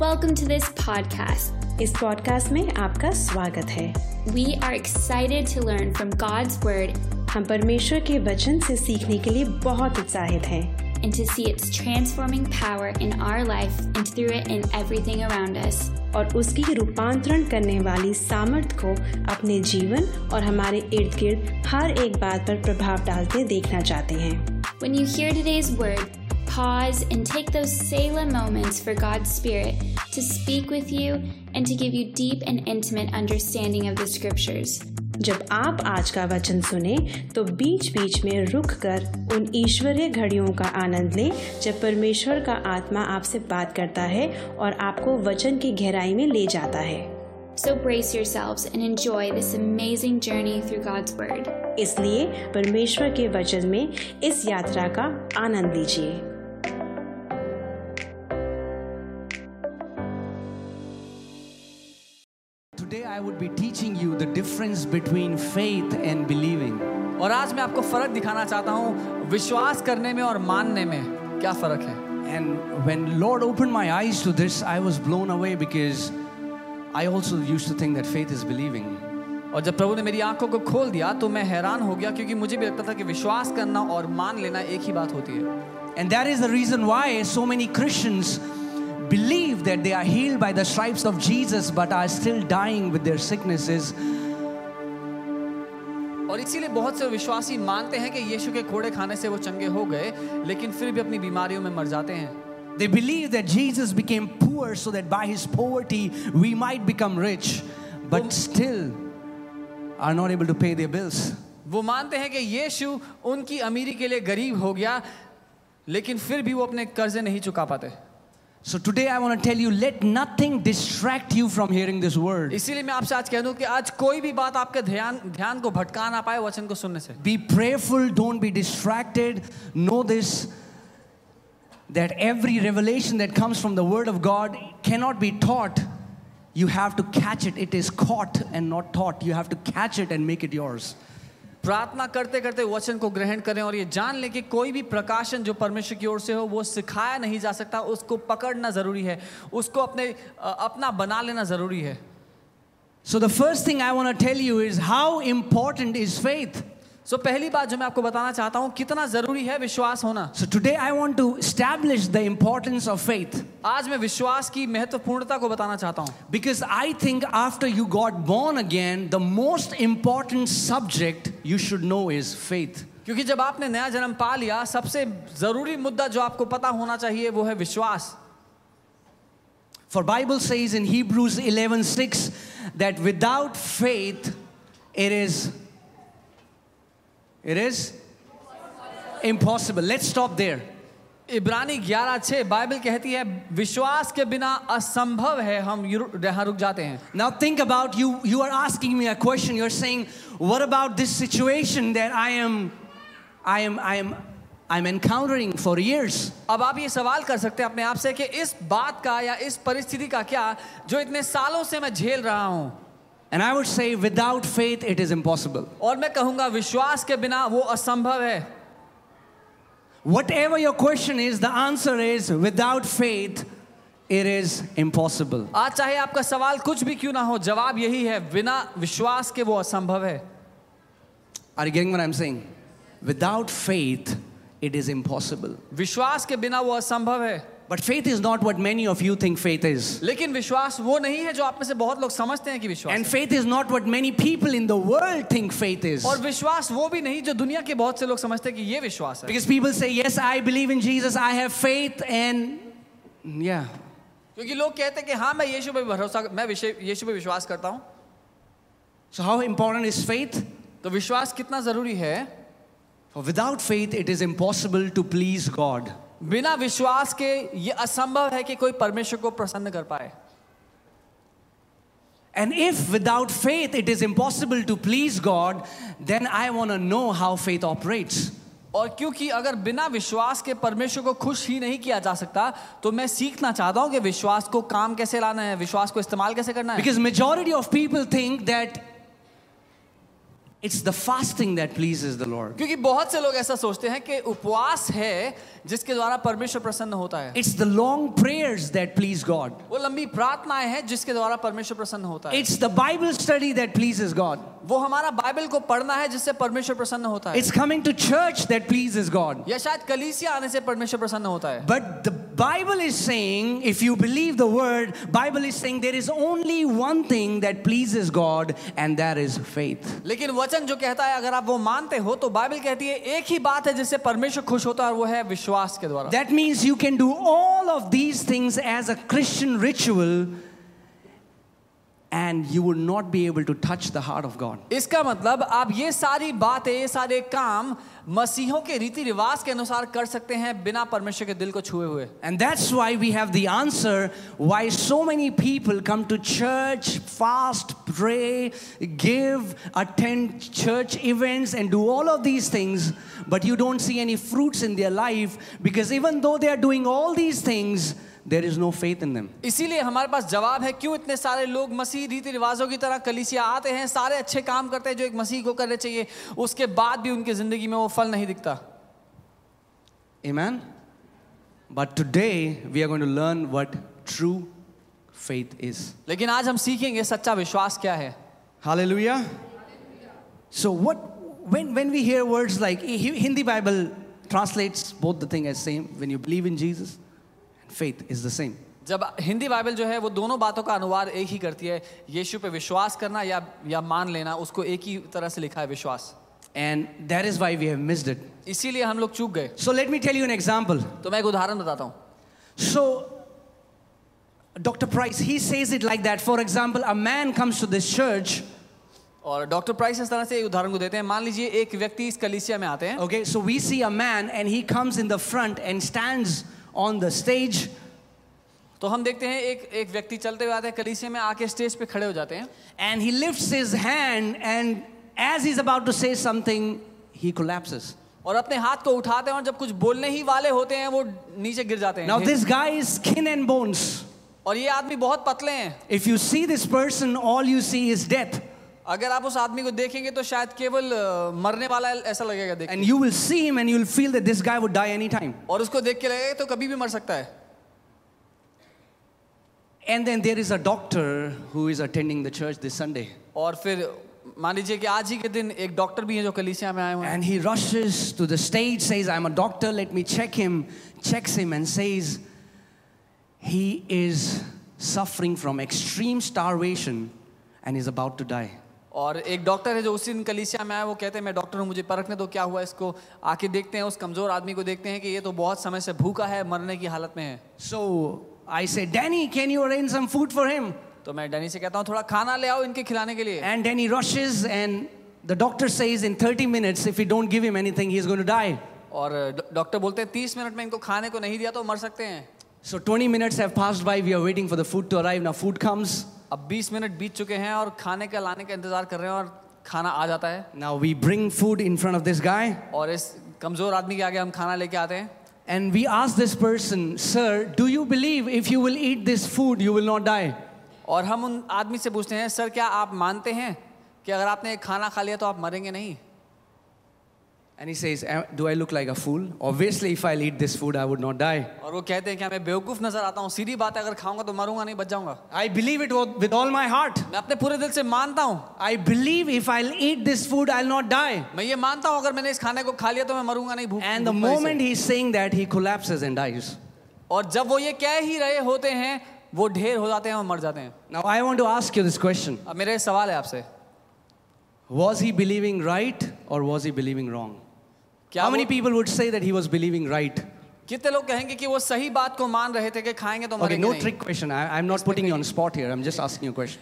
Welcome to this podcast. इस podcast में आपका स्वागत है We are excited to learn from God's Word हम परमेश्वर के वचन से सीखने के लिए बहुत उत्साहित हैं and to see its transforming power in our life and through it in everything around us. और उसकी रूपांतरण करने वाली सामर्थ को अपने जीवन और हमारे इर्द गिर्द हर एक बात पर प्रभाव डालते देखना चाहते हैं When you hear today's word, pause and take those Selah moments for God's Spirit to speak with you and to give you deep and intimate understanding of the scriptures. जब आप आज का वचन सुने तो बीच बीच में रुक कर उन ईश्वरीय घड़ियों का आनंद लें जब परमेश्वर का आत्मा आपसे बात करता है और आपको वचन की गहराई में ले जाता है So brace yourselves and enjoy this amazing journey through God's Word. इसलिए परमेश्वर के वचन में इस यात्रा का आनंद लीजिए I would be teaching you the difference between faith and believing. और आज मैं आपको फर्क दिखाना चाहता हूँ विश्वास करने में और मानने में क्या फर्क है And when Lord opened my eyes to this, I was blown away because I also used to think that faith is believing. और जब प्रभु ने मेरी आंखों को खोल दिया तो मैं हैरान हो गया क्योंकि मुझे भी लगता था कि विश्वास करना और मान लेना एक ही बात होती है And that is the reason why so many Christians believe that they are healed by the stripes of Jesus but are still dying with their sicknesses. और इसीलिए बहुत से विश्वासी मानते हैं कि यीशु के कोड़े खाने से वो चंगे हो गए लेकिन फिर भी अपनी बीमारियों में मर जाते हैं They believe that Jesus became poor so that by his poverty we might become rich, but still are not able to pay their bills. वो मानते हैं कि यीशु उनकी अमीरी के लिए गरीब हो गया लेकिन फिर भी वो अपने कर्जे नहीं चुका पाते So today I want to tell you let nothing distract you from hearing this word. इसीलिए मैं आपसे आज कह दूं कि आज कोई भी बात आपके ध्यान ध्यान को भटका ना पाए वचन को सुनने से Be prayerful, don't be distracted. Know this that every revelation that comes from the word of God cannot be taught. You have to catch it. It is caught and not taught. You have to catch it and make it yours. प्रार्थना करते करते वचन को ग्रहण करें और ये जान लें कि कोई भी प्रकाशन जो परमेश्वर की ओर से हो, वो सिखाया नहीं जा सकता। उसको पकड़ना ज़रूरी है। उसको अपने अपना बना लेना ज़रूरी है। So the first thing I want to tell you is how is faith. So so, पहली बात जो मैं आपको बताना चाहता हूँ कितना ज़रूरी है विश्वास होना? So today I want to establish the importance of faith आज मैं विश्वास की महत्वपूर्णता को बताना चाहता हूँ। Because I think after you got born again the most important subject you should know is faith क्योंकि जब आपने नया जन्म पा लिया सबसे ज़रूरी मुद्दा जो आपको पता होना चाहिए वो है विश्वास। For Bible says in Hebrews eleven six that without faith it is It is impossible. Let's stop there. इब्रानी ग्यारह छह बाइबल कहती है विश्वास के बिना असंभव है हम यहाँ रुक जाते हैं now think about you you are asking me a question you are saying what about this situation that I am I am I am I am encountering for years अब आप ये सवाल कर सकते हैं अपने आप से कि इस बात का या इस परिस्थिति का क्या जो इतने सालों से मैं झेल रहा हूँ And I would say without faith it is impossible. और मैं कहूँगा विश्वास के बिना वो असंभव है Whatever your question is the answer is without faith it is impossible. आज चाहे आपका सवाल कुछ भी क्यों ना हो जवाब यही है बिना विश्वास के वो असंभव है Are you getting what I'm saying? Without faith, it is impossible. विश्वास के बिना वो असंभव है But faith is not what many of you think faith is. लेकिन विश्वास वो नहीं है जो आप में से बहुत लोग समझते हैं कि विश्वास And है। faith is not what many people in the world think faith is. और विश्वास वो भी नहीं जो दुनिया के बहुत से लोग समझते हैं कि ये विश्वास है Because people say, Yes, I believe in Jesus, I have faith, and yeah. क्योंकि लोग कहते हैं कि हाँ मैं यीशु पे भरोसा मैं विषय यीशु पे विश्वास करता हूँ So, how important is faith? तो विश्वास कितना जरूरी है For without faith, it is impossible to please God. बिना विश्वास के ये असंभव है कि कोई परमेश्वर को प्रसन्न कर पाए। And if without faith it is impossible to please God then I want know how faith operates और क्योंकि अगर बिना विश्वास के परमेश्वर को खुश ही नहीं किया जा सकता तो मैं सीखना चाहता हूँ कि विश्वास को काम कैसे लाना है विश्वास को इस्तेमाल कैसे करना है। Because majority of people think that It's the fasting that pleases the Lord. क्योंकि बहुत से लोग ऐसा सोचते हैं कि उपवास है जिसके द्वारा परमेश्वर प्रसन्न होता है It's the long prayers that please God. वो लंबी प्रार्थनाएँ हैं जिसके द्वारा परमेश्वर प्रसन्न होता है It's the Bible study that pleases God. वो हमारा बाइबल को पढ़ना है जिससे परमेश्वर प्रसन्न होता है It's coming to church that pleases God. या शायद कलीसिया आने से परमेश्वर प्रसन्न होता है But the Bible is saying, if you believe the word, Bible is saying there is only one thing that pleases God, and that is faith. लेकिन वचन जो कहता है अगर आप वो मानते हो तो बाइबल कहती है एक ही बात है जिससे परमेश्वर खुश होता है और वो है विश्वास के द्वारा That means you can do all of these things as a Christian ritual, and you will not be able to touch the heart of God. इसका मतलब आप ये सारी बातें ये सारे काम मसीहों के रीति रिवाज के अनुसार कर सकते हैं बिना परमेश्वर के दिल को छुए हुए And that's why we have the answer why so many people come to church, fast, pray, give, attend church events, and do all of these things, but you don't see any fruits in their life because even though they are doing all these things, there is no faith in them. इसीलिए हमारे पास जवाब है क्यों इतने सारे लोग मसीह रीति रिवाजों की तरह कलीसिया आते हैं सारे अच्छे काम करते हैं जो एक मसीह को करने चाहिए उसके बाद भी उनकी ज़िंदगी में वो फल नहीं दिखता Amen? But today we are going to learn what true faith is. लेकिन आज हम सीखेंगे सच्चा विश्वास क्या है Hallelujah. So what when when we hear words like Hindi Bible translates both the thing as same when you believe in Jesus faith is the same. जब Hindi Bible जो है वो दोनों बातों का अनुवाद एक ही करती है यीशु पे विश्वास करना या या मान लेना उसको एक ही तरह से लिखा है विश्वास। And that is why we have missed it इसीलिए हम लोग चूक गए। So let me tell you an example तो मैं एक उदाहरण बताता हूँ। So doctor Price he says it like that for example a man comes to this church और डॉक्टर प्राइस इस तरह से उदाहरण को देते हैं। मान लीजिए एक व्यक्ति इस कलिसिया में आते हैं। Okay so we see a man and he comes in the front and stands on the stage तो हम देखते हैं एक एक व्यक्ति चलते हुए आते हैं कलीसिया में आके स्टेज पे खड़े हो जाते हैं and he lifts his hand and as he's about to say something, he collapses. और अपने हाथ को उठाते हैं और जब कुछ बोलने ही वाले होते हैं वो नीचे गिर जाते Now, हैं this guy is skin and bones. और ये आदमी बहुत पतले हैं If you see this person, all you see is death. अगर आप उस आदमी को देखेंगे तो शायद केवल अ, मरने वाला ऐसा लगेगा देख And you will see him and you'll feel that this guy would die anytime. और उसको देख के लगेगा तो कभी भी मर सकता है And then there is a doctor who is attending the church this Sunday. और फिर मान लीजिए कि आज ही के दिन एक डॉक्टर भी हैं जो कलीसिया में आए हुए हैं And he rushes to the stage, says, I'm a doctor, let me check him, checks him, and says, He is suffering from extreme starvation and is about to die. और एक डॉक्टर है जो उसी दिन कलीसिया में आया वो कहते हैं मैं डॉक्टर हूँ मुझे परखने दो क्या हुआ इसको आके देखते हैं उस कमज़ोर आदमी को देखते हैं कि ये तो बहुत समय से भूखा है मरने की हालत में है so I say Danny can you arrange some food for him? तो मैं डैनी से कहता हूँ थोड़ा खाना ले आओ इनके खिलाने के लिए And Danny rushes, and the doctor says, In 30 minutes, if we don't give him anything, he's going to die. और डॉक्टर बोलते हैं तीस मिनट में इनको खाने को नहीं दिया तो मर सकते हैं So 20 minutes have passed by, we are waiting for the food to arrive. Now, food comes. अब 20 मिनट बीत चुके हैं और खाने का लाने का इंतजार कर रहे हैं और खाना आ जाता है Now, we bring food in front of this guy. और इस कमजोर आदमी के आगे हम खाना लेके आते हैं And we ask this person, Sir, do you believe if you will eat this food, you will not die? और हम उन आदमी से पूछते हैं सर क्या आप मानते हैं कि अगर आपने एक खाना खा लिया तो आप मरेंगे नहीं And he says, Do I look like a fool? Obviously, if I'll eat this food, I would not die. और वो कहते हैं कि मैं बेवकूफ़ नज़र आता हूँ सीधी बात है अगर खाऊँगा तो मरूँगा नहीं बच जाऊँगा I believe it with all my heart. मैं अपने पूरे दिल से मानता हूँ I believe if I'll eat this food, I'll not die. मैं ये मानता हूँ अगर मैंने इस खाने को खा लिया तो मैं मरूँगा नहीं भूख And the moment he's saying that, he collapses and dies. और जब वो ये कह ही रहे होते हैं वो ढेर हो जाते हैं और मर जाते हैं Now, I want to ask you this question अब मेरा सवाल है आपसे Was he believing right or was he believing wrong? क्या How many वो- people would say that he was believing right? कितने लोग कहेंगे कि वो सही बात को मान रहे थे कि खाएंगे तो Okay, मरेंगे no नहीं trick question. I, I'm not putting you on spot here. I'm just asking you a question.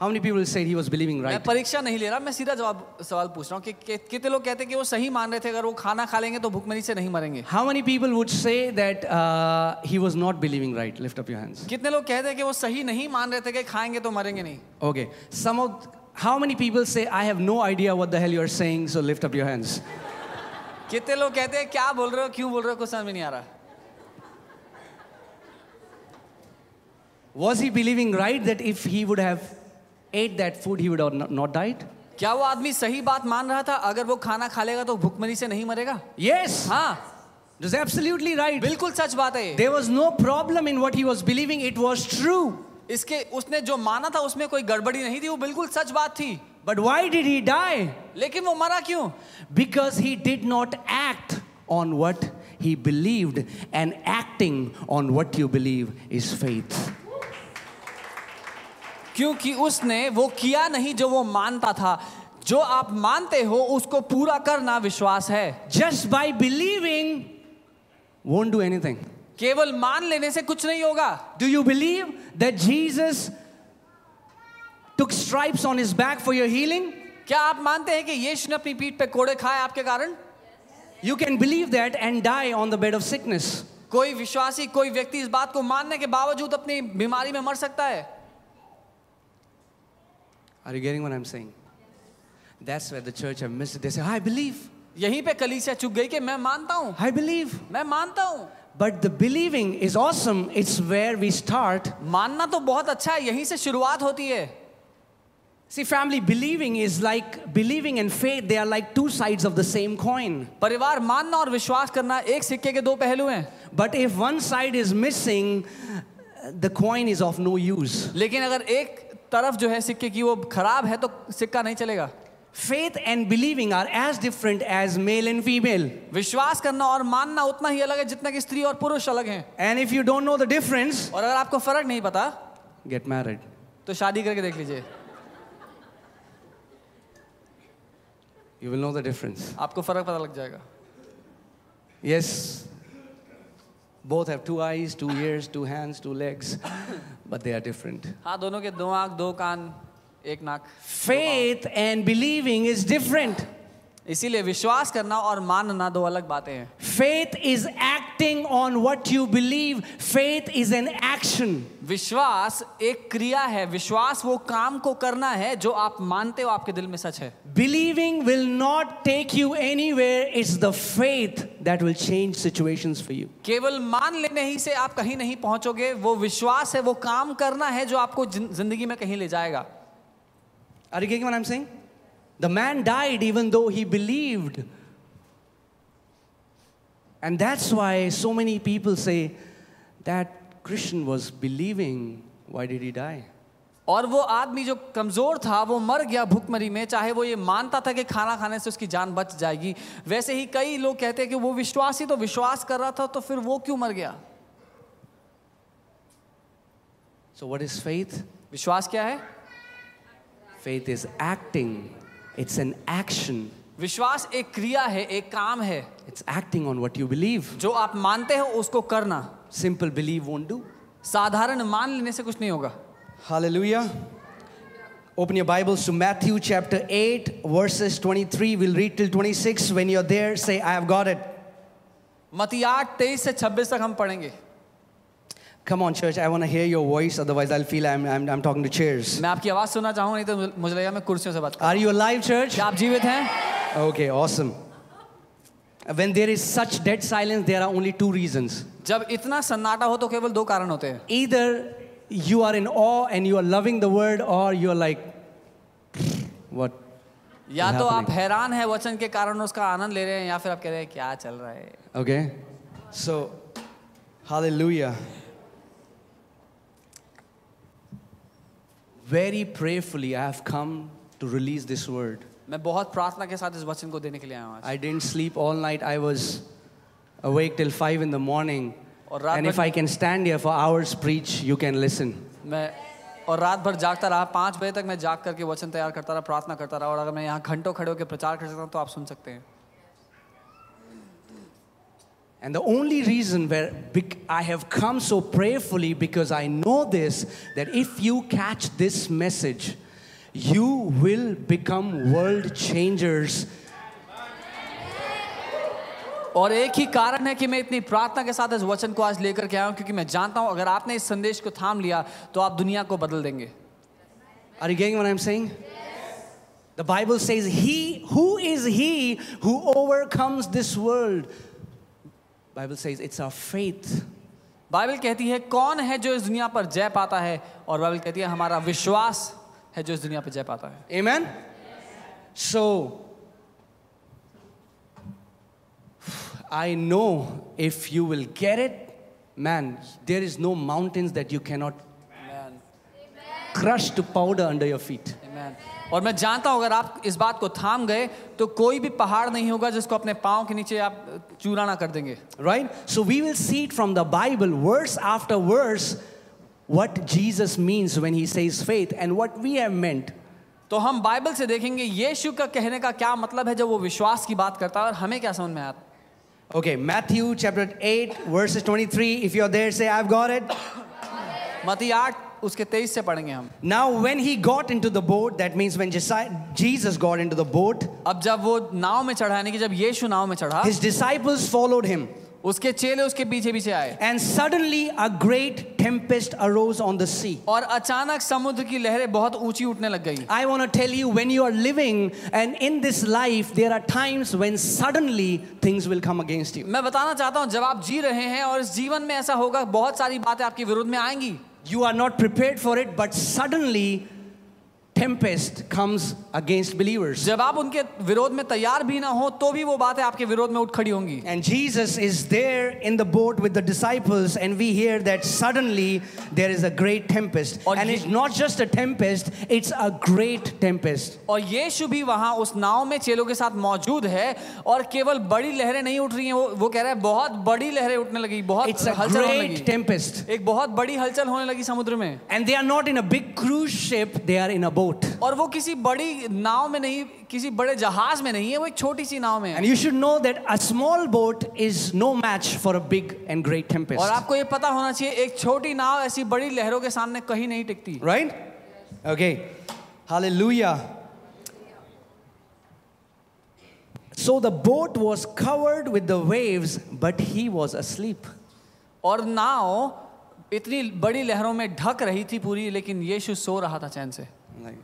How many people say he was believing मैं right? परीक्षा नहीं ले रहा मैं सीधा जवाब सवाल पूछ रहा हूँ कि, कि कितने लोग कहते हैं कि वो सही मान रहे थे अगर वो खाना खा लेंगे तो भूखमरी से नहीं मरेंगे How many people would say that uh, he was not believing right? Lift up your hands. कितने लोग कहते हैं कि वो सही नहीं मान रहे थे कि खाएंगे तो मरेंगे नहीं Okay. Some of how many people say I have no idea what the hell you're saying, so lift up your hands. कितने लोग कहते हैं क्या बोल रहे हो? क्यों बोल रहे हो? कुछ समझ नहीं आ रहा. Was he believing right that if he would have ate that food he would not died क्या वो आदमी सही बात मान रहा था? अगर वो खाना खा लेगा तो भुखमरी से नहीं मरेगा? ये yes. हाँ। Absolutely right right. बिल्कुल सच बात है there was no problem in what he was believing it was true इसके उसने जो माना था उसमें कोई गड़बड़ी नहीं थी। वो बिल्कुल सच बात थी। But why did he die? लेकिन वो मरा क्यों Because he did not act on what he believed, and acting on what you believe is faith. क्योंकि उसने वो किया नहीं जो वो मानता था जो आप मानते हो उसको पूरा करना विश्वास है Just by believing won't do anything. केवल मान लेने से कुछ नहीं होगा Do you believe that Jesus took stripes on his back for your healing? क्या आप मानते हैं कि यीशु ने अपनी पीठ पे कोड़े खाए आपके कारण You can believe that and die on the bed of sickness. कोई विश्वासी कोई व्यक्ति इस बात को मानने के बावजूद अपनी बीमारी में मर सकता है Are you getting what I'm saying? That's where the church have missed it. They say, I believe, यहीं पे कलीसिया चुक गई कि मैं मानता हूँ I believe. मैं मानता हूँ But the believing is awesome. It's where we start. मानना तो बहुत अच्छा है यहीं से शुरुआत होती है See, family, believing is like believing and faith, they are like two sides of the same coin. परिवार मानना और विश्वास करना एक सिक्के के दो पहलू हैं But if one side is missing, the coin is of no use. लेकिन अगर एक तरफ़ जो है सिक्के की वो खराब है तो सिक्का नहीं चलेगा Faith and believing are as different as male and female. विश्वास करना और मानना उतना ही अलग है जितना कि स्त्री और पुरुष अलग हैं And if you don't know the difference, और अगर आपको फ़र्क नहीं पता get married. तो शादी करके देख लीजिए You will know the difference. आपको फर्क पता लग जाएगा Yes, both have two eyes, two ears, two hands, two legs, but they are different. हाँ दोनों के दो आंख दो कान एक नाक Faith and believing is different. इसीलिए विश्वास करना और मानना दो अलग बातें हैं। Faith is acting on what you believe faith is an action विश्वास एक क्रिया है। विश्वास वो काम को करना है जो आप मानते हो आपके दिल में सच है। Believing will not take you anywhere is the faith that will change situation for you केवल मान लेने ही से आप कहीं नहीं पहुंचोगे। वो विश्वास है वो काम करना है जो आपको ज़िंदगी में कहीं ले जाएगा। अरे क्या आई Singh The man died even though he believed. And that's why so many people say that Christian was believing. Why did he die? और वो आदमी जो कमज़ोर था वो मर गया भुखमरी में चाहे वो ये मानता था कि खाना खाने से उसकी जान बच जाएगी वैसे ही कई लोग कहते हैं कि वो विश्वासी तो विश्वास कर रहा था तो फिर वो क्यों मर गया सो वट इज़ फेथ विश्वास क्या है faith is acting it's an action. विश्वास एक क्रिया है एक काम है It's acting on what you believe. जो आप मानते हो उसको करना Simple believe won't do. साधारण मान लेने से कुछ नहीं होगा Hallelujah. Open your Bibles to Matthew chapter 8, verses 23. We'll read till 26. When you're there, say, I have got it. मती आठ तेईस से छब्बीस तक हम पढ़ेंगे Come on, church. I want to hear your voice. Otherwise, I'll feel I'm, I'm, I'm talking to chairs. मैं आपकी आवाज सुनना चाहूंगा नहीं तो मुझे लगेगा मैं कुर्सियों से बात Are you alive, church? क्या आप जीवित हैं Okay, awesome. When there is such dead silence, there are only two reasons. जब इतना सन्नाटा हो तो केवल दो कारण होते हैं Either you are in awe and you are loving the word, or you're like, what? या तो आप happening? हैरान है वचन के कारण उसका आनंद ले रहे हैं या फिर आप कह रहे हैं क्या चल रहा है Okay? So, hallelujah. Very prayerfully, I have come to release this word. मैं बहुत प्रार्थना के साथ इस वचन को देने के लिए आया हूँ आज I didn't sleep all night. I was awake till 5 in the morning. और रात And if भर I can stand here for hours preach, you can listen. मैं और रात भर जागता रहा पाँच बजे तक मैं जाग करके वचन तैयार करता रहा प्रार्थना करता रहा और अगर मैं यहाँ घंटों खड़े होकर प्रचार कर सकता हूँ तो आप सुन सकते हैं And the only reason where bec- I have come so prayerfully because I know this that if you catch this message, you will become world changers. और एक ही कारण है कि मैं इतनी प्रार्थना के साथ इस वचन को आज लेकर के आया हूँ क्योंकि मैं जानता हूँ अगर आपने इस संदेश को थाम लिया तो आप दुनिया को बदल देंगे Are you getting what I'm saying? The Bible says, He who is he who overcomes this world? Bible says it's our faith. Bible कहती है कौन है जो इस दुनिया पर जय पाता है और बाइबल कहती है हमारा विश्वास है जो इस दुनिया पर जय पाता है Amen? So, I know if you will get it, man, there is no mountains that you cannot Amen. crush to powder under your feet. Amen. और मैं जानता हूँ अगर आप इस बात को थाम गए तो कोई भी पहाड़ नहीं होगा जिसको अपने पाँव के नीचे आप चूरा ना कर देंगे। Right so we will see from the Bible words after words what Jesus means when he says faith and what we have meant तो हम बाइबल से देखेंगे यीशु का कहने का क्या मतलब है जब वो विश्वास की बात करता है और हमें क्या समझ में आता okay Matthew chapter eight verses twenty three if your देर से आई गॉट इट मती आठ उसके 23 से पढ़ेंगे हम। Now when he got into the boat that means when Jesus got into the boat अब जब वो नाव में चढ़ा यानी कि जब यीशु नाव में चढ़ा हिज डिसिपल्स फॉलोड हिम उसके चेले उसके पीछे पीछे आए। And suddenly a great tempest arose on the sea और अचानक समुद्र की लहरें बहुत ऊँची उठने लग गई। I want tell you when you are living and in this life there are times when suddenly things will come against you मैं बताना चाहता हूँ जब आप जी रहे हैं और इस जीवन में ऐसा होगा बहुत सारी बातें आपके विरोध में आएँगी। You are not prepared for it, but suddenly, tempest comes against believers. जब आप उनके विरोध में तैयार भी ना हो तो भी वो बातें आपके विरोध में उठ खड़ी होंगी And Jesus is there in the boat with the disciples, and we hear that suddenly there is a great tempest. और And it's not just a tempest, it's a great tempest. और यीशु भी वहाँ उस नाव में चेलों के साथ मौजूद है और केवल बड़ी लहरें नहीं उठ रही हैं वो वो कह रहा है बहुत बड़ी लहरें उठने लगी बहुत It's a हलचल होने great लगी tempest. एक बहुत बड़ी हलचल होने लगी समुद्र में And they are not in a big cruise ship, they are in a boat. और वो किसी बड़ी नाव में नहीं किसी बड़े जहाज़ में नहीं है वो एक छोटी सी नाव में And you should know that a small boat is no match for a big and great tempest. और आपको ये पता होना चाहिए एक छोटी नाव ऐसी बड़ी लहरों के सामने कहीं नहीं टिकती Right? Okay. Hallelujah. So the boat was covered with the waves, but he was asleep. और नाव इतनी बड़ी लहरों में ढक रही थी पूरी लेकिन यीशु सो रहा था चैन से Like,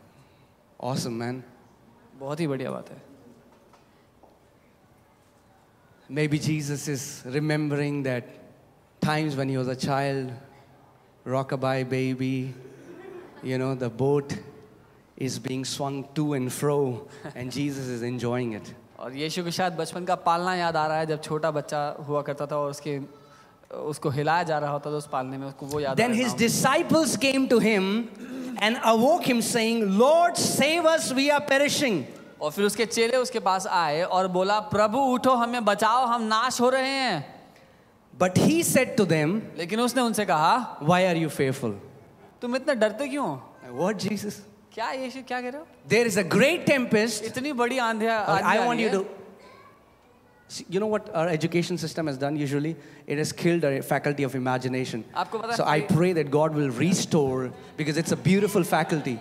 awesome, man. बहुत ही बढ़िया बात है Maybe Jesus is remembering that times when he was a child, rockabye baby, you know, the boat is being swung to and fro, and Jesus is enjoying it. और यीशु को शायद बचपन का पालना याद आ रहा है जब छोटा बच्चा हुआ करता था और उसके उसको हिलाया जा रहा होता था उस पालने में उसको वो याद then his disciples came to him and awoke him saying Lord save us we are perishing और फिर उसके चेले उसके पास आए और बोला प्रभु उठो हमें बचाओ हम नाश हो रहे हैं। But he said to them लेकिन उसने उनसे कहा व्हाई आर यू फेयरफुल तुम इतना डरते क्यों? व्हाट जीसस क्या यीशु क्या कह रहे हो? There is a great tempest इतनी बड़ी आंधी आई want you to you know what our education system has done usually? It has killed our faculty of imagination. So I pray that God will restore because it's a beautiful faculty.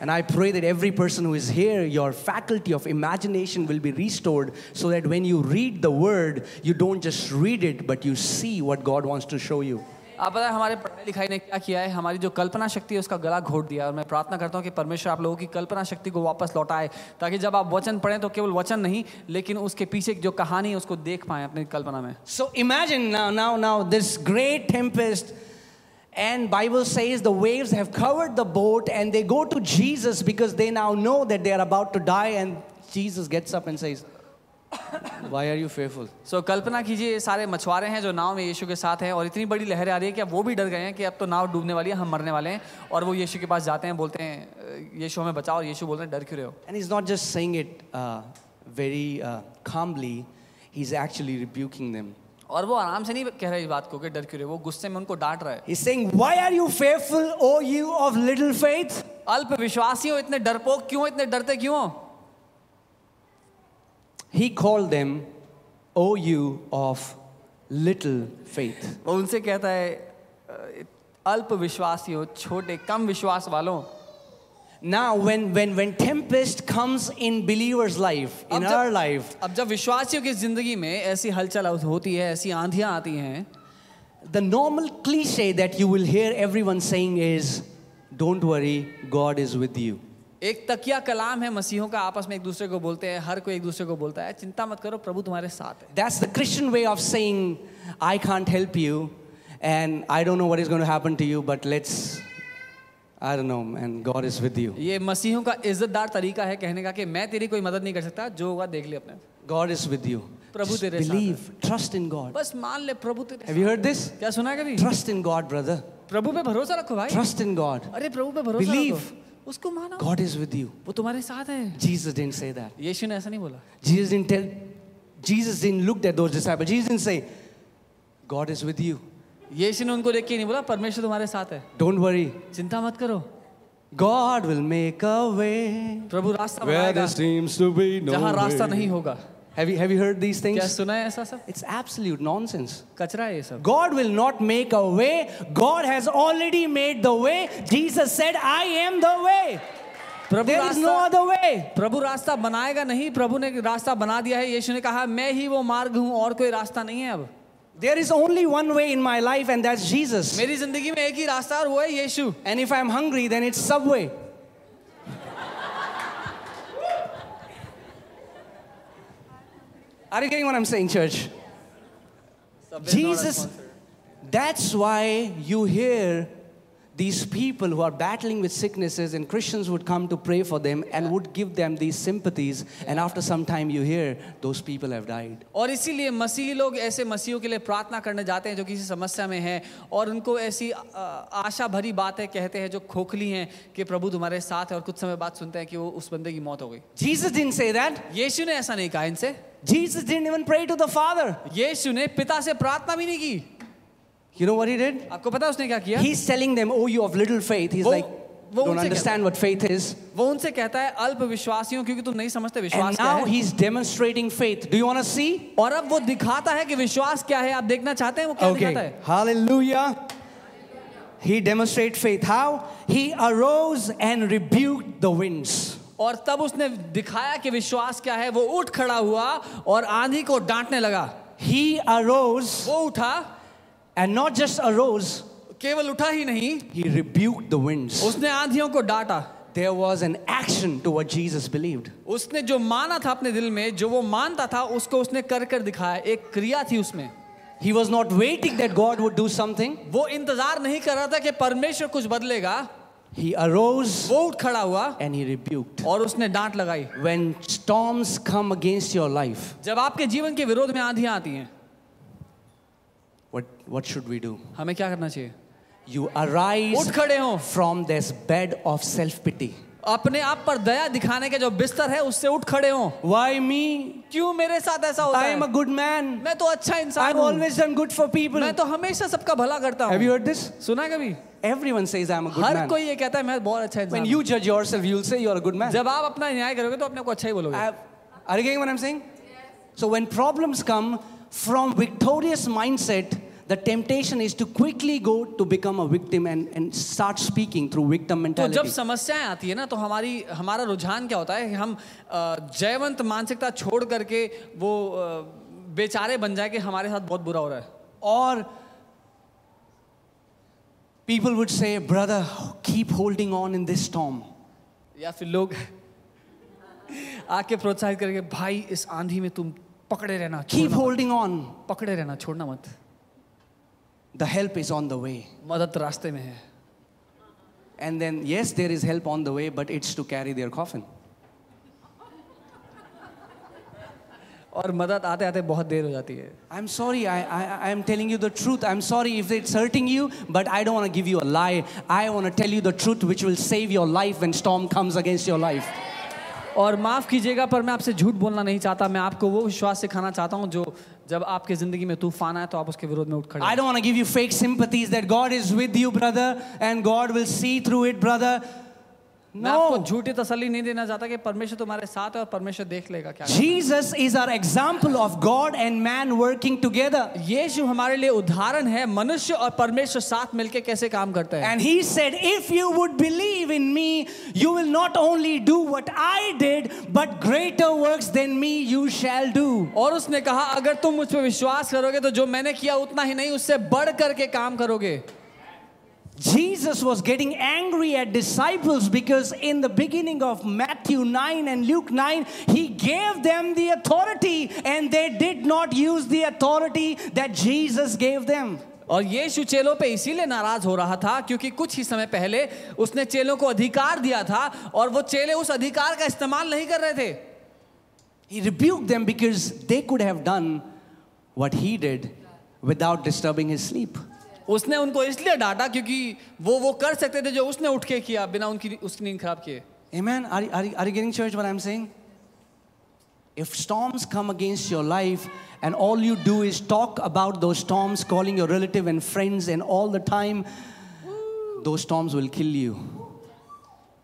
And I pray that every person who is here, your faculty of imagination will be restored so that when you read the word, you don't just read it, but you see what God wants to show you. आप बताए हमारे पढ़ाई लिखाई ने क्या किया है? हमारी जो कल्पना शक्ति है उसका गला घोट दिया और मैं प्रार्थना करता हूँ कि परमेश्वर आप लोगों की कल्पना शक्ति को वापस लौटाए ताकि जब आप वचन पढ़ें तो केवल वचन नहीं लेकिन उसके पीछे जो कहानी है उसको देख पाए अपनी कल्पना में। So imagine now now now this great tempest And Bible says the waves have covered the boat and they go to Jesus because they now know that they are about to die and Jesus gets up and says, "Why are you fearful?" सो कल्पना कीजिए ये सारे मछुआरे हैं जो नाव में यीशु के साथ हैं और इतनी बड़ी लहरें आ रही है कि अब वो भी डर गए हैं कि अब तो नाव डूबने वाली है हम मरने वाले हैं और वो यीशु के पास जाते हैं बोलते हैं यीशु हमें बचाओ और यीशु बोलते हैं डर क्यों रहे हो And he's not just saying it uh, very uh, calmly; he's actually rebuking them. और वो आराम से नहीं कह रहे इस बात को कि डर क्यों रहे वो गुस्से में उनको डांट रहा है He's saying, "Why are you fearful, O you of little faith?" अल्प विश्वासी हो इतने डरपोक क्यों इतने डरते क्यों He called them, "O you of little faith." वो उनसे कहता है "अ, अल्प विश्वासी हो छोटे कम विश्वास वालों Now, when, when, when tempest comes in believer's life, in अब जब- our life, अब जब विश्वासियों की जिंदगी में ऐसी हलचल होती है ऐसी आंधियां आती हैं the normal cliche that you will hear everyone saying is, Don't worry, God is with you. एक तकिया कलाम है मसीहों का आपस में एक दूसरे को बोलते हैं हर कोई एक दूसरे को बोलता है। चिंता मत करो प्रभु तुम्हारे साथ है। That's the Christian way of saying I can't help you and I don't know what is going to happen to you but let's I don't know man God is with you ये मसीहों का इज्जतदार तरीका है कहने का कि मैं तेरी कोई मदद नहीं कर सकता जो होगा देख ले अपने। गॉड इज़ विद यू प्रभु तेरे साथ बिलीव ट्रस्ट इन गॉड बस मान ले प्रभु तेरे हैव यू हर्ड दिस क्या सुना कभी? ट्रस्ट इन गॉड ब्रदर प्रभु पे भरोसा रखो भाई। ट्रस्ट इन गॉड अरे प्रभु पे भरोसा बिलीव उसको मानो। गॉड इज़ विद यू वो तुम्हारे साथ है। Jesus didn't say that Yeshu ने ऐसा नहीं बोला। Jesus didn't tell Jesus didn't look at those disciple Jesus didn't say God is with you Yeshu ने उनको देख के नहीं बोला परमेश्वर तुम्हारे साथ है। डोंट वरी चिंता मत करो। God will make a way प्रभु रास्ता बनाएगा जहाँ रास्ता नहीं होगा। Have you, have you heard these क्या things? सुना है ऐसा सब It's absolute nonsense. कचरा है ये सब God will not make a way. God has already made the way. Jesus said, I am the way. Prabhu There is no रास्ता other way. प्रभु रास्ता बनाएगा नहीं प्रभु ने रास्ता बना दिया है यीशु ने कहा मैं ही वो मार्ग हूँ और कोई रास्ता नहीं है अब There is only one way in my life, and that's Jesus. मेरी जिंदगी में एक ही रास्ता और वो है यीशु And if I'm hungry, then it's Subway. Are you getting what I'm saying, church? Jesus, that's why you hear these people who are battling with sicknesses, and Christians would come to pray for them and would give them these sympathies. And after some time, you hear those people have died. और इसीलिए मसीही लोग ऐसे मसीहों के लिए प्रार्थना करने जाते हैं जो किसी समस्या में हैं और उनको ऐसी अ, आशा भरी बातें कहते हैं जो खोखली हैं कि प्रभु तुम्हारे साथ है और कुछ समय बाद सुनते हैं कि वो उस बंदे की मौत हो गई Jesus didn't say that. यीशु ने ऐसा नहीं कहा इनसे Jesus didn't even pray to the Father. यीशु ने पिता से प्रार्थना भी नहीं की You know what he did? आपको पता है उसने क्या किया He's telling them, Oh, you of little faith. He's वो- like, वो Don't उनसे understand what faith is. वो उनसे कहता है अल्प विश्वासियों क्योंकि तुम नहीं समझते विश्वास And क्या now है he's demonstrating faith. Do you want to see? और अब वो दिखाता है कि विश्वास क्या है आप देखना चाहते हैं वो क्या दिखाता है Hallelujah. He demonstrated faith. How? He arose and rebuked the winds. और तब उसने दिखाया कि विश्वास क्या है। वो उठ खड़ा हुआ और आंधी को डांटने लगा। He arose वो उठा। and not just arose, केवल उठा ही नहीं। he rebuked the winds. उसने आंधियों को डांटा। There was an action to what Jesus believed. उसने जो माना था अपने दिल में जो वो मानता था उसको उसने कर कर दिखाया। एक क्रिया थी उसमें। He was not waiting that God would do something. वो इंतज़ार नहीं कर रहा था कि परमेश्वर कुछ बदलेगा। He arose वो उठ खड़ा हुआ and he rebuked. और उसने डांट लगाई When storms come against your life, जब आपके जीवन के विरोध में आंधियां आती हैं what, what should we do? हमें क्या करना चाहिए You arise उठ खड़े हो from this bed of self pity. अपने आप पर दया दिखाने के जो बिस्तर है उससे उठ खड़े हो Why me? क्यों मेरे साथ ऐसा होता I am a है good man. मैं तो अच्छा इंसान I've हूँ always done good for people. मैं तो हमेशा सबका भला करता Have you हूँ heard this? सुना कभी Everyone says I'm a good her man. कोई ये कहता है मैं बहुत अच्छा इंसान. When you judge yourself, you'll say you're a good man. जब आप अपना न्याय करोगे तो अपने को अच्छा ही बोलोगे Are you getting what I'm saying? Yes. So when problems come from victorious mindset, the temptation is to quickly go to become a victim and, and start speaking through victim तो mentality. जब समस्याएँ आती है ना तो हमारी हमारा रुझान क्या होता है कि हम अ, जयवंत मानसिकता छोड़ करके वो अ, बेचारे बन जाए कि हमारे साथ बहुत बुरा हो रहा है Or people would say, brother, keep holding on in this storm. या फिर लोग आके प्रोत्साहित करके भाई इस आंधी में तुम पकड़े रहना Keep holding on. पकड़े रहना छोड़ना मत The help is on the way. मदद रास्ते में है And then, yes, there is help on the way, but it's to carry their coffin. और मदद आते आते बहुत देर हो जाती है I'm sorry, I, I, I am telling you the truth. I'm sorry if it's hurting you, but I don't want to give you a lie. I want to tell you the truth which will save your life when storm comes against your life. और माफ कीजिएगा पर मैं आपसे झूठ बोलना नहीं चाहता मैं आपको वो विश्वास सिखाना चाहता हूँ जो जब आपके जिंदगी में तूफान आए तो आप उसके विरोध में उठ खड़े I don't want to give you fake sympathies that God is with you, brother, and God will see through it, brother. मैं आपको झूठी तसल्ली नहीं देना चाहता कि परमेश्वर तुम्हारे साथ है और परमेश्वर देख लेगा क्या Jesus is our example of God and man working together. यीशु हमारे लिए उदाहरण है मनुष्य और परमेश्वर साथ मिलके कैसे काम करते हैं And he said, If you would believe in me, you will not only do what I did, but greater works than me you shall do. और उसने कहा अगर तुम मुझ पर विश्वास करोगे तो जो मैंने किया उतना ही नहीं उससे बढ़ करके काम करोगे Jesus was getting angry at disciples because in the beginning of Matthew 9 and Luke 9, he gave them the authority and they did not use the authority that Jesus gave them. और यीशु चेलों पे इसीलिए नाराज हो रहा था क्योंकि कुछ ही समय पहले उसने चेलों को अधिकार दिया था और वो चेले उस अधिकार का इस्तेमाल नहीं कर रहे थे He rebuked them because they could have done what he did without disturbing his sleep. उसने उनको इसलिए डांटा क्योंकि वो वो कर सकते थे जो उसने उठ के किया बिना उनकी उसकी नींद खराब किए Amen. Are, are, are you getting church what I'm saying? If storms come against your life and all you do is talk about those storms, calling your relative and friends and all the time, those storms will kill you.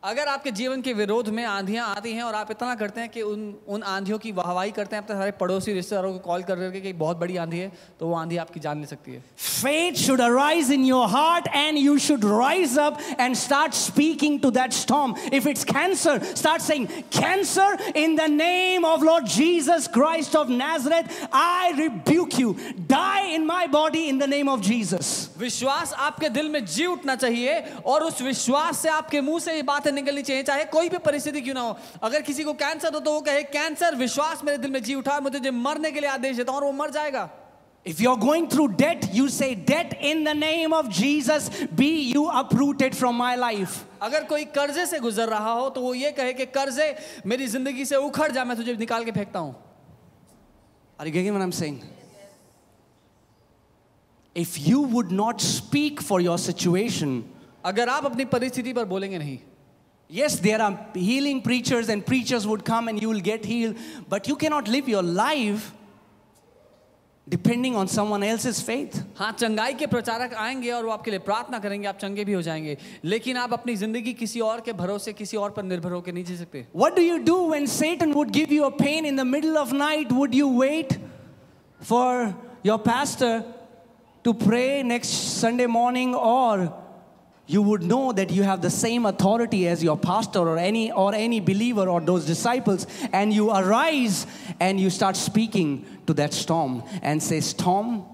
अगर आपके जीवन के विरोध में आंधियाँ आती हैं और आप इतना करते हैं कि उन उन आंधियों की वाहवाही करते हैं अपने तो सारे पड़ोसी रिश्तेदारों को कॉल कर करके कि बहुत बड़ी आंधी है तो वो आंधी आपकी जान ले सकती है। Faith should arise in your heart and you should rise up and start speaking to that storm if it's cancer start saying cancer in the name of Lord Jesus Christ of Nazareth I rebuke you die in my body in the name of Jesus विश्वास आपके दिल में जी उठना चाहिए और उस विश्वास से आपके मुँह से ये बातें निकलनी चाहिए चाहे कोई भी परिस्थिति क्यों ना हो अगर किसी को कैंसर हो तो वो कहे कैंसर विश्वास मेरे दिल में जी उठा मैं तुझे मरने के लिए आदेश देता हूँ और वो मर जाएगा If you're going through debt, you say, Debt in the name of Jesus, be you uprooted from my life. अगर कोई कर्जे से गुजर रहा हो तो वो ये कहे कि कर्जे मेरी ज़िंदगी से उखड़ जा मैं तुझे निकाल के फेंकता हूँ Are you getting what I'm saying? If you would not speak for your situation, अगर आप अपनी परिस्थिति पर बोलेंगे नहीं yes, there are healing preachers and preachers would come and you will get healed, but you cannot live your life depending on someone else's faith. हाँ चंगाई के प्रचारक आएंगे और वो आपके लिए प्रार्थना करेंगे आप चंगे भी हो जाएंगे लेकिन आप अपनी जिंदगी किसी और के भरोसे किसी और पर निर्भर होकर नहीं जी सकते What do you do when Satan would give you a pain in the middle of night? Would you wait for your pastor to pray next Sunday morning or You would know that you have the same authority as your pastor or any or any believer or those disciples and you arise and you start speaking to that storm and say storm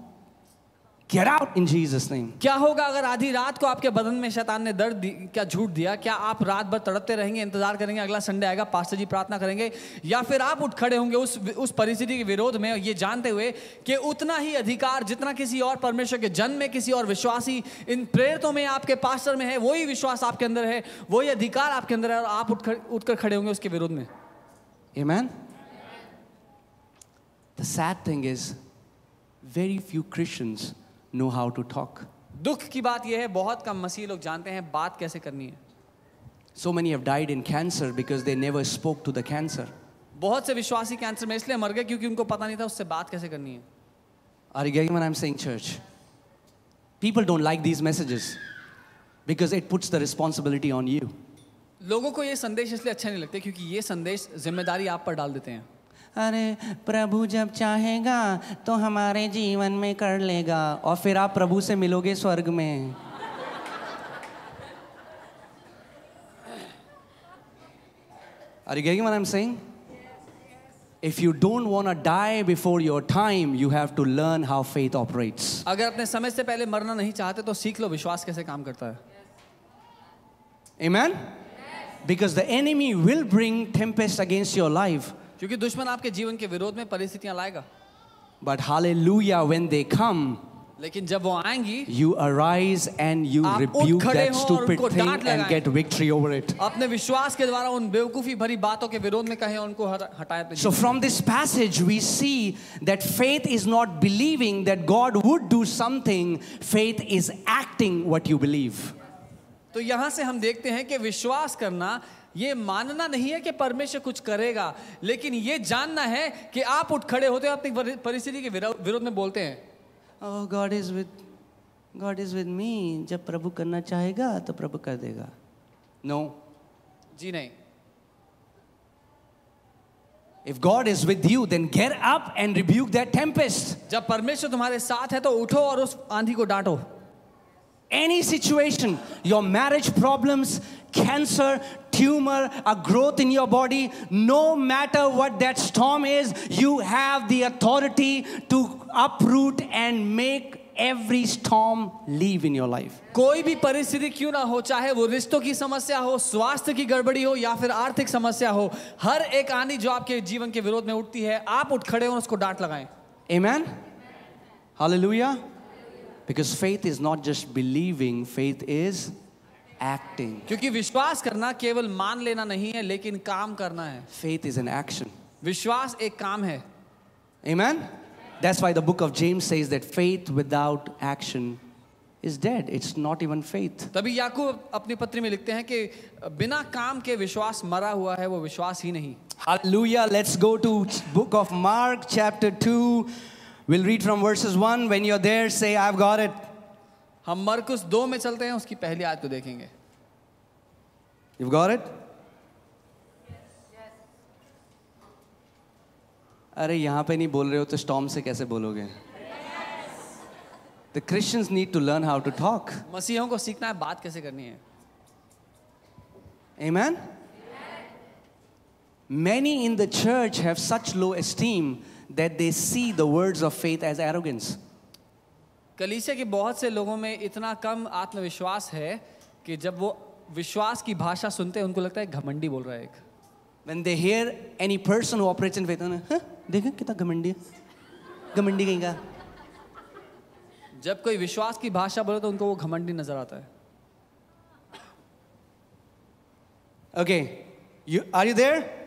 get out in Jesus name. क्या होगा अगर आधी रात को आपके बदन में शैतान ने दर्द क्या झूठ दिया? क्या आप रात भर तड़पते रहेंगे इंतज़ार करेंगे अगला संडे आएगा पास्टर जी प्रार्थना करेंगे? या फिर आप उठ खड़े होंगे उस उस परिस्थिति के विरोध में ये जानते हुए कि उतना ही अधिकार जितना किसी और परमेश्वर के जन्म में किसी और विश्वासी इन प्रेरितों में आपके पास्टर में है वही विश्वास आपके अंदर है वही अधिकार आपके अंदर है और आप उठ उठकर खड़े होंगे उसके विरोध में। Amen? The sad thing is, very few Christians know how to talk दुख की बात यह है बहुत कम मसीह लोग जानते हैं बात कैसे करनी है। So many died in cancer because they never spoke to the cancer बहुत से विश्वासी कैंसर में इसलिए मर गए क्योंकि उनको पता नहीं था उससे बात कैसे करनी है। Are you getting what I am saying church people don't like these messages because it puts the responsibility on you लोगों को ये संदेश इसलिए अच्छा नहीं लगते क्योंकि ये संदेश ज़िम्मेदारी आप पर डाल देते हैं। अरे प्रभु जब चाहेगा तो हमारे जीवन में कर लेगा और फिर आप प्रभु से मिलोगे स्वर्ग में Are you getting what I'm saying? If you don't want to die before your time, you have to learn how faith operates. अगर अपने समय से पहले मरना नहीं चाहते तो सीख लो विश्वास कैसे काम करता है Amen? Because the enemy will bring tempest against your life. क्योंकि दुश्मन आपके जीवन के विरोध में परिस्थितियाँ लाएगा। But hall लूया when they come लेकिन जब वो आएँगी you arise and you get victory over it अपने विश्वास के द्वारा उन बेवकूफ़ी भरी बातों के विरोध में कहे उनको हटाए so from this passage we see that faith is not believing that God would do something faith is acting what you believe तो यहाँ से हम देखते हैं कि विश्वास करना ये मानना नहीं है कि परमेश्वर कुछ करेगा लेकिन ये जानना है कि आप उठ खड़े होते हो अपनी परिस्थिति के विरोध में बोलते हैं God is is God is with me जब प्रभु करना चाहेगा तो प्रभु कर देगा. No No. जी नहीं If God is with you, then get up and rebuke that tempest. जब परमेश्वर तुम्हारे साथ है तो उठो और उस आंधी को डांटो Any situation, your marriage problems, cancer, tumor, a growth in your body, no matter what that storm is, you have the authority to uproot and make every storm leave in your life. कोई भी परिस्थिति क्यों ना हो चाहे वो रिश्तों की समस्या हो स्वास्थ्य की गड़बड़ी हो या फिर आर्थिक समस्या हो हर एक आंधी जो आपके जीवन के विरोध में उठती है आप उठ खड़े हो और उसको डांट लगाएं Amen? Hallelujah. Because faith is not just believing, faith is acting. क्योंकि विश्वास करना केवल मान लेना नहीं है लेकिन काम करना है Faith is an action. विश्वास एक काम है Amen? That's why the book of James says that faith without action is dead. It's not even faith. तभी याकूब अपनी पत्री में लिखते हैं कि बिना काम के विश्वास मरा हुआ है वो विश्वास ही नहीं Hallelujah. Let's go to book of Mark chapter 2. We'll read from verses 1. When you're there, say, I've got it. हम मरकुस दो में चलते हैं उसकी पहली आयत को देखेंगे। यू गॉट इट अरे यहाँ पे नहीं बोल रहे हो तो स्टॉम से कैसे बोलोगे? The Christians need to learn how to talk मसीहों को सीखना है बात कैसे करनी है। Amen? Many in the church have such low esteem that they see the words of faith as arrogance. कलीसिया के बहुत से लोगों में इतना कम आत्मविश्वास है कि जब वो विश्वास की भाषा सुनते हैं उनको लगता है घमंडी बोल रहा है एक When they hear any person who operates in faith, huh? देखा कितना घमंडी है घमंडी कहीं का जब कोई विश्वास की भाषा बोले तो उनको वो घमंडी नज़र आता है Okay, you, are you there?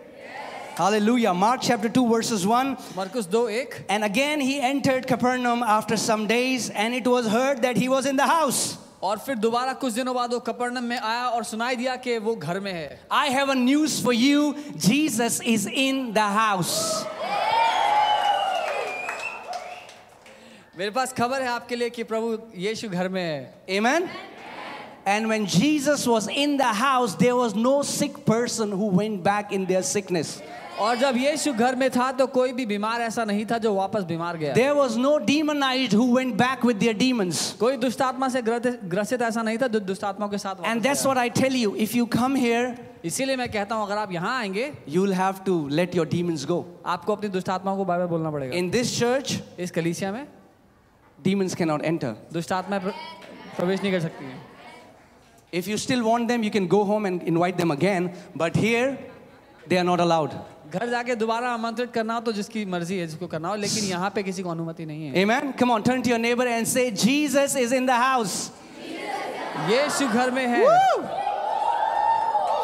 Hallelujah. Mark chapter 2, verses 1. मरकुस दो एक And again he entered Capernaum after some days, and it was heard that he was in the house. और फिर दोबारा कुछ दिनों बाद वो कपरनम में आया और सुनाई दिया कि वो घर में है I have a news for you Jesus is in the house. मेरे पास खबर है आपके लिए कि प्रभु यीशु घर में है Amen? And when Jesus was in the house, there was no sick person who went back in their sickness. और जब यीशु घर में था तो कोई भी बीमार ऐसा नहीं था जो वापस बीमार गया। There was no demonized who went back with their कोई दुष्टात्मा से ग्रसित ऐसा नहीं था जो दुष्टात्मा के साथ and that's what I tell you if you come here इसीलिए मैं कहता हूँ अगर आप यहाँ आएँगे you will have to let your demons go आपको अपनी दुष्टात्माओं को बाय बाय बोलना पड़ेगा। इन दिस चर्च इस कलीसिया में डीमंस कैन नॉट एंटर दुष्टात्मा प्रवेश नहीं कर सकती है। If you still want them you can go home and invite them again but here they are not allowed घर जाके दोबारा आमंत्रित करना हो तो जिसकी मर्ज़ी है जिसको करना हो लेकिन यहाँ पे किसी को अनुमति नहीं है Amen? Come on, turn to your neighbor and say, Jesus is in the house. यीशु घर में है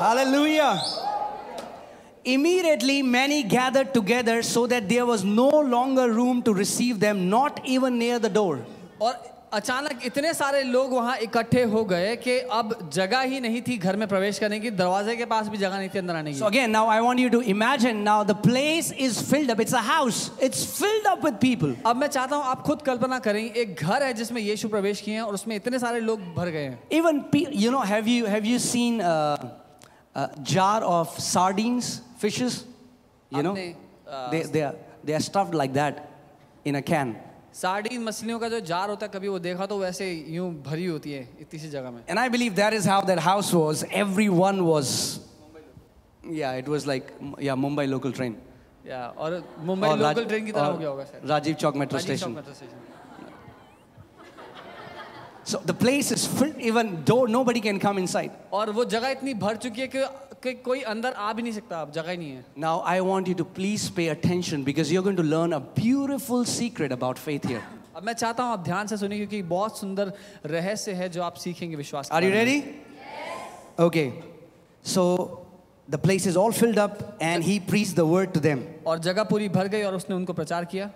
Hallelujah. Immediately, many gathered together so that there was no longer room to receive them, not even near the door. और अचानक इतने सारे लोग वहाँ इकट्ठे हो गए कि अब जगह ही नहीं थी घर में प्रवेश करने की दरवाजे के पास भी जगह नहीं थी अंदर आने की again, now I want you to imagine now the place is filled up. It's a house, it's filled up with people. अब मैं चाहता हूँ आप खुद कल्पना करें एक घर है जिसमें यीशु प्रवेश किए हैं और उसमें इतने सारे लोग भर गए हैं Even, pe- you know, have you, have you seen a, a jar of sardines, fishes? You know, uh, they, they, are, they are stuffed like that in a can. Sardine मछलियों का जो जार होता है कभी वो देखा तो वैसे यूँ भरी होती है इतनी सी जगह में। And I believe that is how that house was everyone was yeah it was like yeah Mumbai local train या और मुंबई लोकल ट्रेन की तरह हो गया होगा sir Rajiv Chowk metro station metro station So the place is filled, even though nobody can come inside. और वो जगह इतनी भर चुकी है कि, कि कोई अंदर आ भी नहीं सकता अब जगह ही नहीं है Now I want you to please pay attention because you're going to learn a beautiful secret about faith here. अब मैं चाहता हूँ आप ध्यान से सुनिए क्योंकि बहुत सुंदर रहस्य है जो आप सीखेंगे विश्वास के Are you बारे में। ready? Okay. So the place is all filled up and he preached the word to them. और जगह पूरी भर गई और उसने उनको प्रचार किया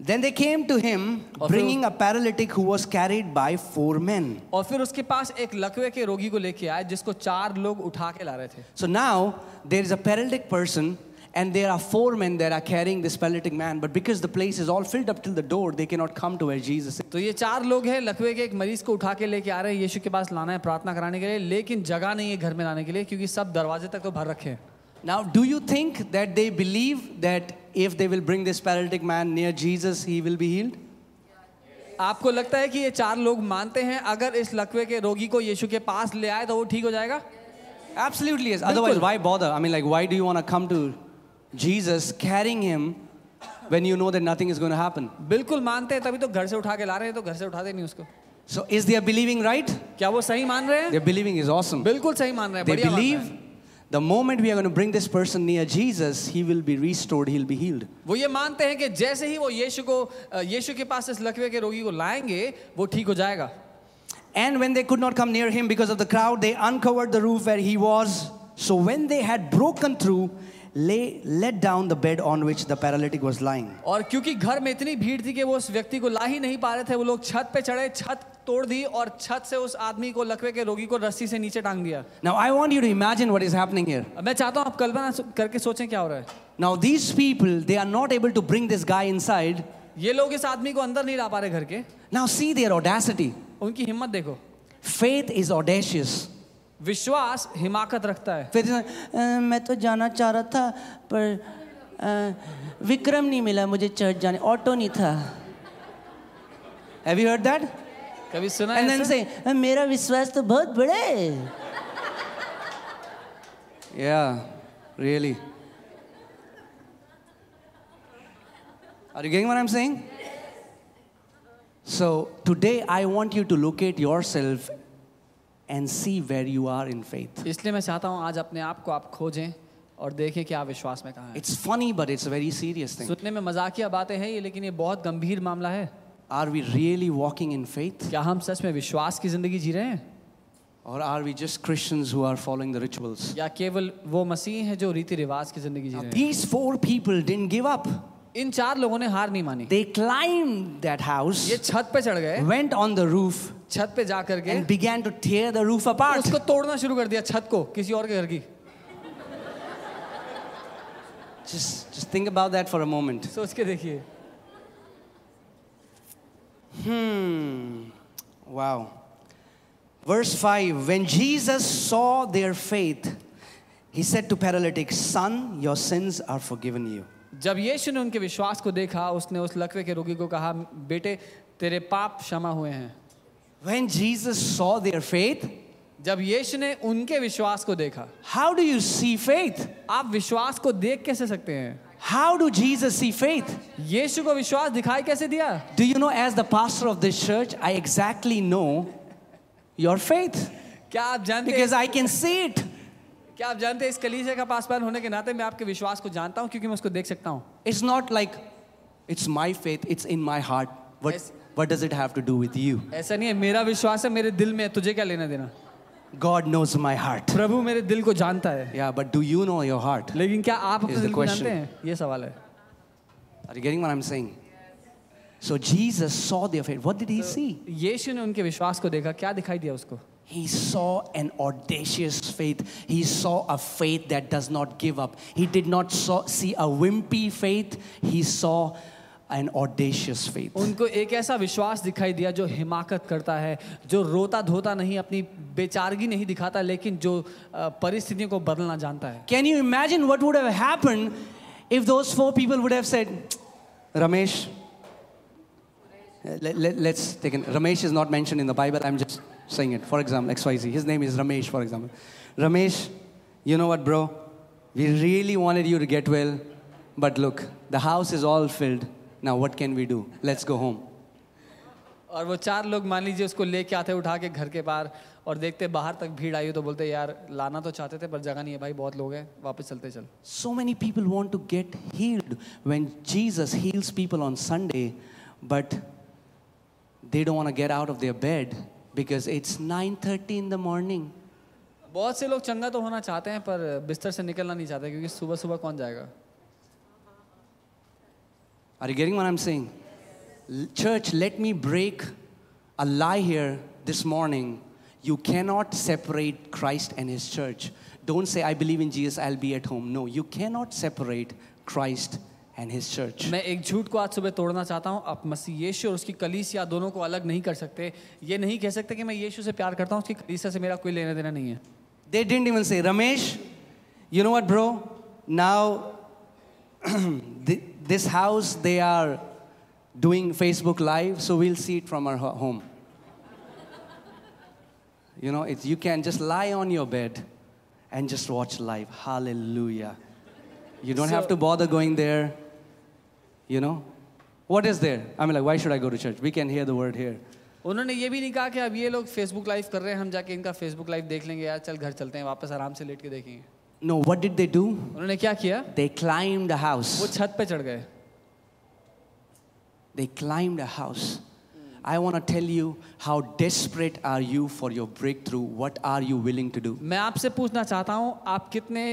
Then they came to him और फिर- bringing a paralytic who was carried by four men. और फिर उसके पास एक लकवे के रोगी को लेके आए जिसको चार लोग उठा के ला रहे थे So now there is a paralytic person and there are four men that are carrying this paralytic man, but because the place is all filled up till the door, they cannot come to where Jesus is. तो ये चार लोग हैं लकवे के एक मरीज को उठा के लेके आ रहे हैं यीशु के पास लाना है प्रार्थना कराने के लिए लेकिन जगह नहीं है घर में लाने के लिए क्योंकि सब दरवाजे तक तो भर रखे हैं Now, do you think that they believe that if they will bring this paralytic man near Jesus, he will be healed? आपको लगता है कि ये चार लोग मानते हैं अगर इस लकवे के रोगी को यीशु के पास ले आए तो वो ठीक हो जाएगा Absolutely, yes. Otherwise, बिल्कुल। why bother? I mean, like, why do you want to come to Jesus carrying him when you know that nothing is going to happen? बिल्कुल मानते हैं तभी तो घर से उठा के ला रहे हैं तो घर से उठाते नहीं उसको So, is their believing right? क्या वो सही मान रहे हैं Their believing is awesome. बिल्कुल सही मान रहे हैं They बढ़िया मान रहे believe हैं। The moment we are going to bring this person near Jesus, he will be restored, he'll be healed. वो ये मानते हैं कि जैसे ही वो यीशु को अ, यीशु के पास इस लकवे के रोगी को लाएंगे वो ठीक हो जाएगा And when they could not come near him because of the crowd, they uncovered the roof where he was. So when they had broken through, lay, let down the bed on which the paralytic was lying. और क्योंकि घर में इतनी भीड़ थी कि वो उस व्यक्ति को ला ही नहीं पा रहे थे वो लोग छत पे चढ़े छत तोड़ दी और छत से उस आदमी को लकवे के रोगी को रस्सी से नीचे टांग दिया। Now I want you to imagine what is happening here मैं चाहता हूँ आप कल्पना करके सोचें क्या हो रहा है। Now these people they are not able to bring this guy inside ये लोग इस आदमी को अंदर नहीं ला पा रहे घर के। नाउ सी देयर ऑडेसिटी उनकी हिम्मत देखो। फेथ इज़ ऑडेशियस विश्वास हिमाकत रखता है। फिर मैं तो जाना चाह रहा था पर विक्रम नहीं मिला मुझे चर्च जाने ऑटो नहीं था. हैव यू हर्ड दैट कभी सुना है And then ऐसा? मेरा विश्वास तो बहुत बड़ा है Yeah, really. Are you getting what I'm saying? So today I want you to locate yourself and see where you are in faith. इसलिए मैं चाहता हूँ आज अपने आप को आप खोजें और देखें कि आप विश्वास में कहाँ हैं It's funny, but it's a very serious thing. सुनने में मजाकिया बातें हैं ये लेकिन ये बहुत गंभीर मामला है Are we really walking in faith? क्या हम सच में विश्वास की ज़िंदगी जी रहे हैं Or are we just Christians who are following the rituals? या केवल वो मसीह हैं जो रीति रिवाज की ज़िंदगी जी रहे हैं these four people didn't give up. इन चार लोगों ने हार नहीं मानी They climbed that house, ये छत पे चढ़ गए went on the roof, छत पे जा करके and began to tear the roof apart. उसको तोड़ना शुरू कर दिया छत को किसी और के घर की Just, just think about that for a moment. सोच के देखिए Hmm. Wow. Verse 5 When Jesus saw their faith, he said to paralytic, Son, your sins are forgiven you. जब यीशु ने उनके विश्वास को देखा उसने उस लकवे के रोगी को कहा बेटे तेरे पाप क्षमा हुए हैं When Jesus saw their faith, जब यीशु ने उनके विश्वास को देखा how do you see faith? आप विश्वास को देख कैसे सकते हैं How do Jesus see faith? यीशु को विश्वास दिखाई कैसे दिया Do you know, as the pastor of this church, I exactly know your faith क्या आप जानते because हैं I can see it. क्या आप जानते हैं इस कलीसिया का पासवान होने के नाते मैं आपके विश्वास को जानता हूं क्योंकि मैं उसको देख सकता हूं It's not like it's my faith, it's in my heart. What, Yes. what does it have to do with you? ऐसा नहीं है मेरा विश्वास है मेरे दिल में है, तुझे क्या लेना देना God knows my heart. प्रभु मेरे दिल को जानता है Yeah, but do you know your heart? लेकिन क्या आप अपने Is the दिल को question. जानते हैं ये सवाल है Are you getting what I'm saying? So Jesus saw their faith. What did he see? यीशु ने उनके विश्वास को देखा क्या दिखाई दिया उसको He saw an audacious faith. He saw a faith that does not give up. He did not saw, see a wimpy faith. He saw an audacious faith. उनको एक ऐसा विश्वास दिखाई दिया जो हिमाकत करता है जो रोता धोता नहीं अपनी बेचारगी नहीं दिखाता लेकिन जो अ, परिस्थितियों को बदलना जानता है Can you imagine what would have happened if those four people would have said, Ramesh, uh, let, us take it. Ramesh is not mentioned in the Bible. I'm just saying it. For example, XYZ. His name is Ramesh, for example. Ramesh, you know what, bro? We really wanted you to get well, but look, the house is all filled. Now what can we do let's go home और वो चार लोग मान लीजिए उसको लेके आते उठा के घर के बाहर और देखते बाहर तक भीड़ आई तो बोलते यार लाना तो चाहते थे पर जगह नहीं है भाई बहुत लोग हैं वापस चलते चल. So many people want to get healed when Jesus heals people on Sunday but they don't get out of their bed because it's nine thirty in the morning बहुत से लोग चंगा तो होना चाहते हैं पर बिस्तर से निकलना नहीं चाहते क्योंकि सुबह सुबह कौन जाएगा? Are you getting what I'm saying? L- Church, let me break a lie here this morning. You cannot separate Christ and his church. Don't say, I believe in Jesus, I'll be at home. No, you cannot separate Christ and his church. मैं एक झूठ को आज सुबह तोड़ना चाहता हूँ आप मसीह यीशु और उसकी कलीसिया दोनों को अलग नहीं कर सकते ये नहीं कह सकते कि मैं यीशु से प्यार करता हूँ उसकी कलीसिया से मेरा कोई लेना देना नहीं है They didn't even say, Ramesh, you know what, bro? Now, thi- this house, they are doing Facebook Live, so we'll see it from our ho- home. You know, it's, you can just lie on your bed and just watch live. Hallelujah. You don't have So- to bother going there. You know? What is there? I mean, like, why should I go to church? We can hear the word here. उन्होंने ये भी नहीं कहा कि अब ये लोग Facebook live कर रहे हैं हम जाके इनका फेसबुक लाइव देख लेंगे यार चल घर चलते हैं वापस आराम से लेट के देखेंगे No, what did they do? उन्होंने क्या किया? They climbed a house. वो छत पे चढ़ गए. They climbed a house. I want to tell you how desperate are you for your breakthrough? What are you willing to do? मैं आपसे पूछना चाहता हूँ आप कितने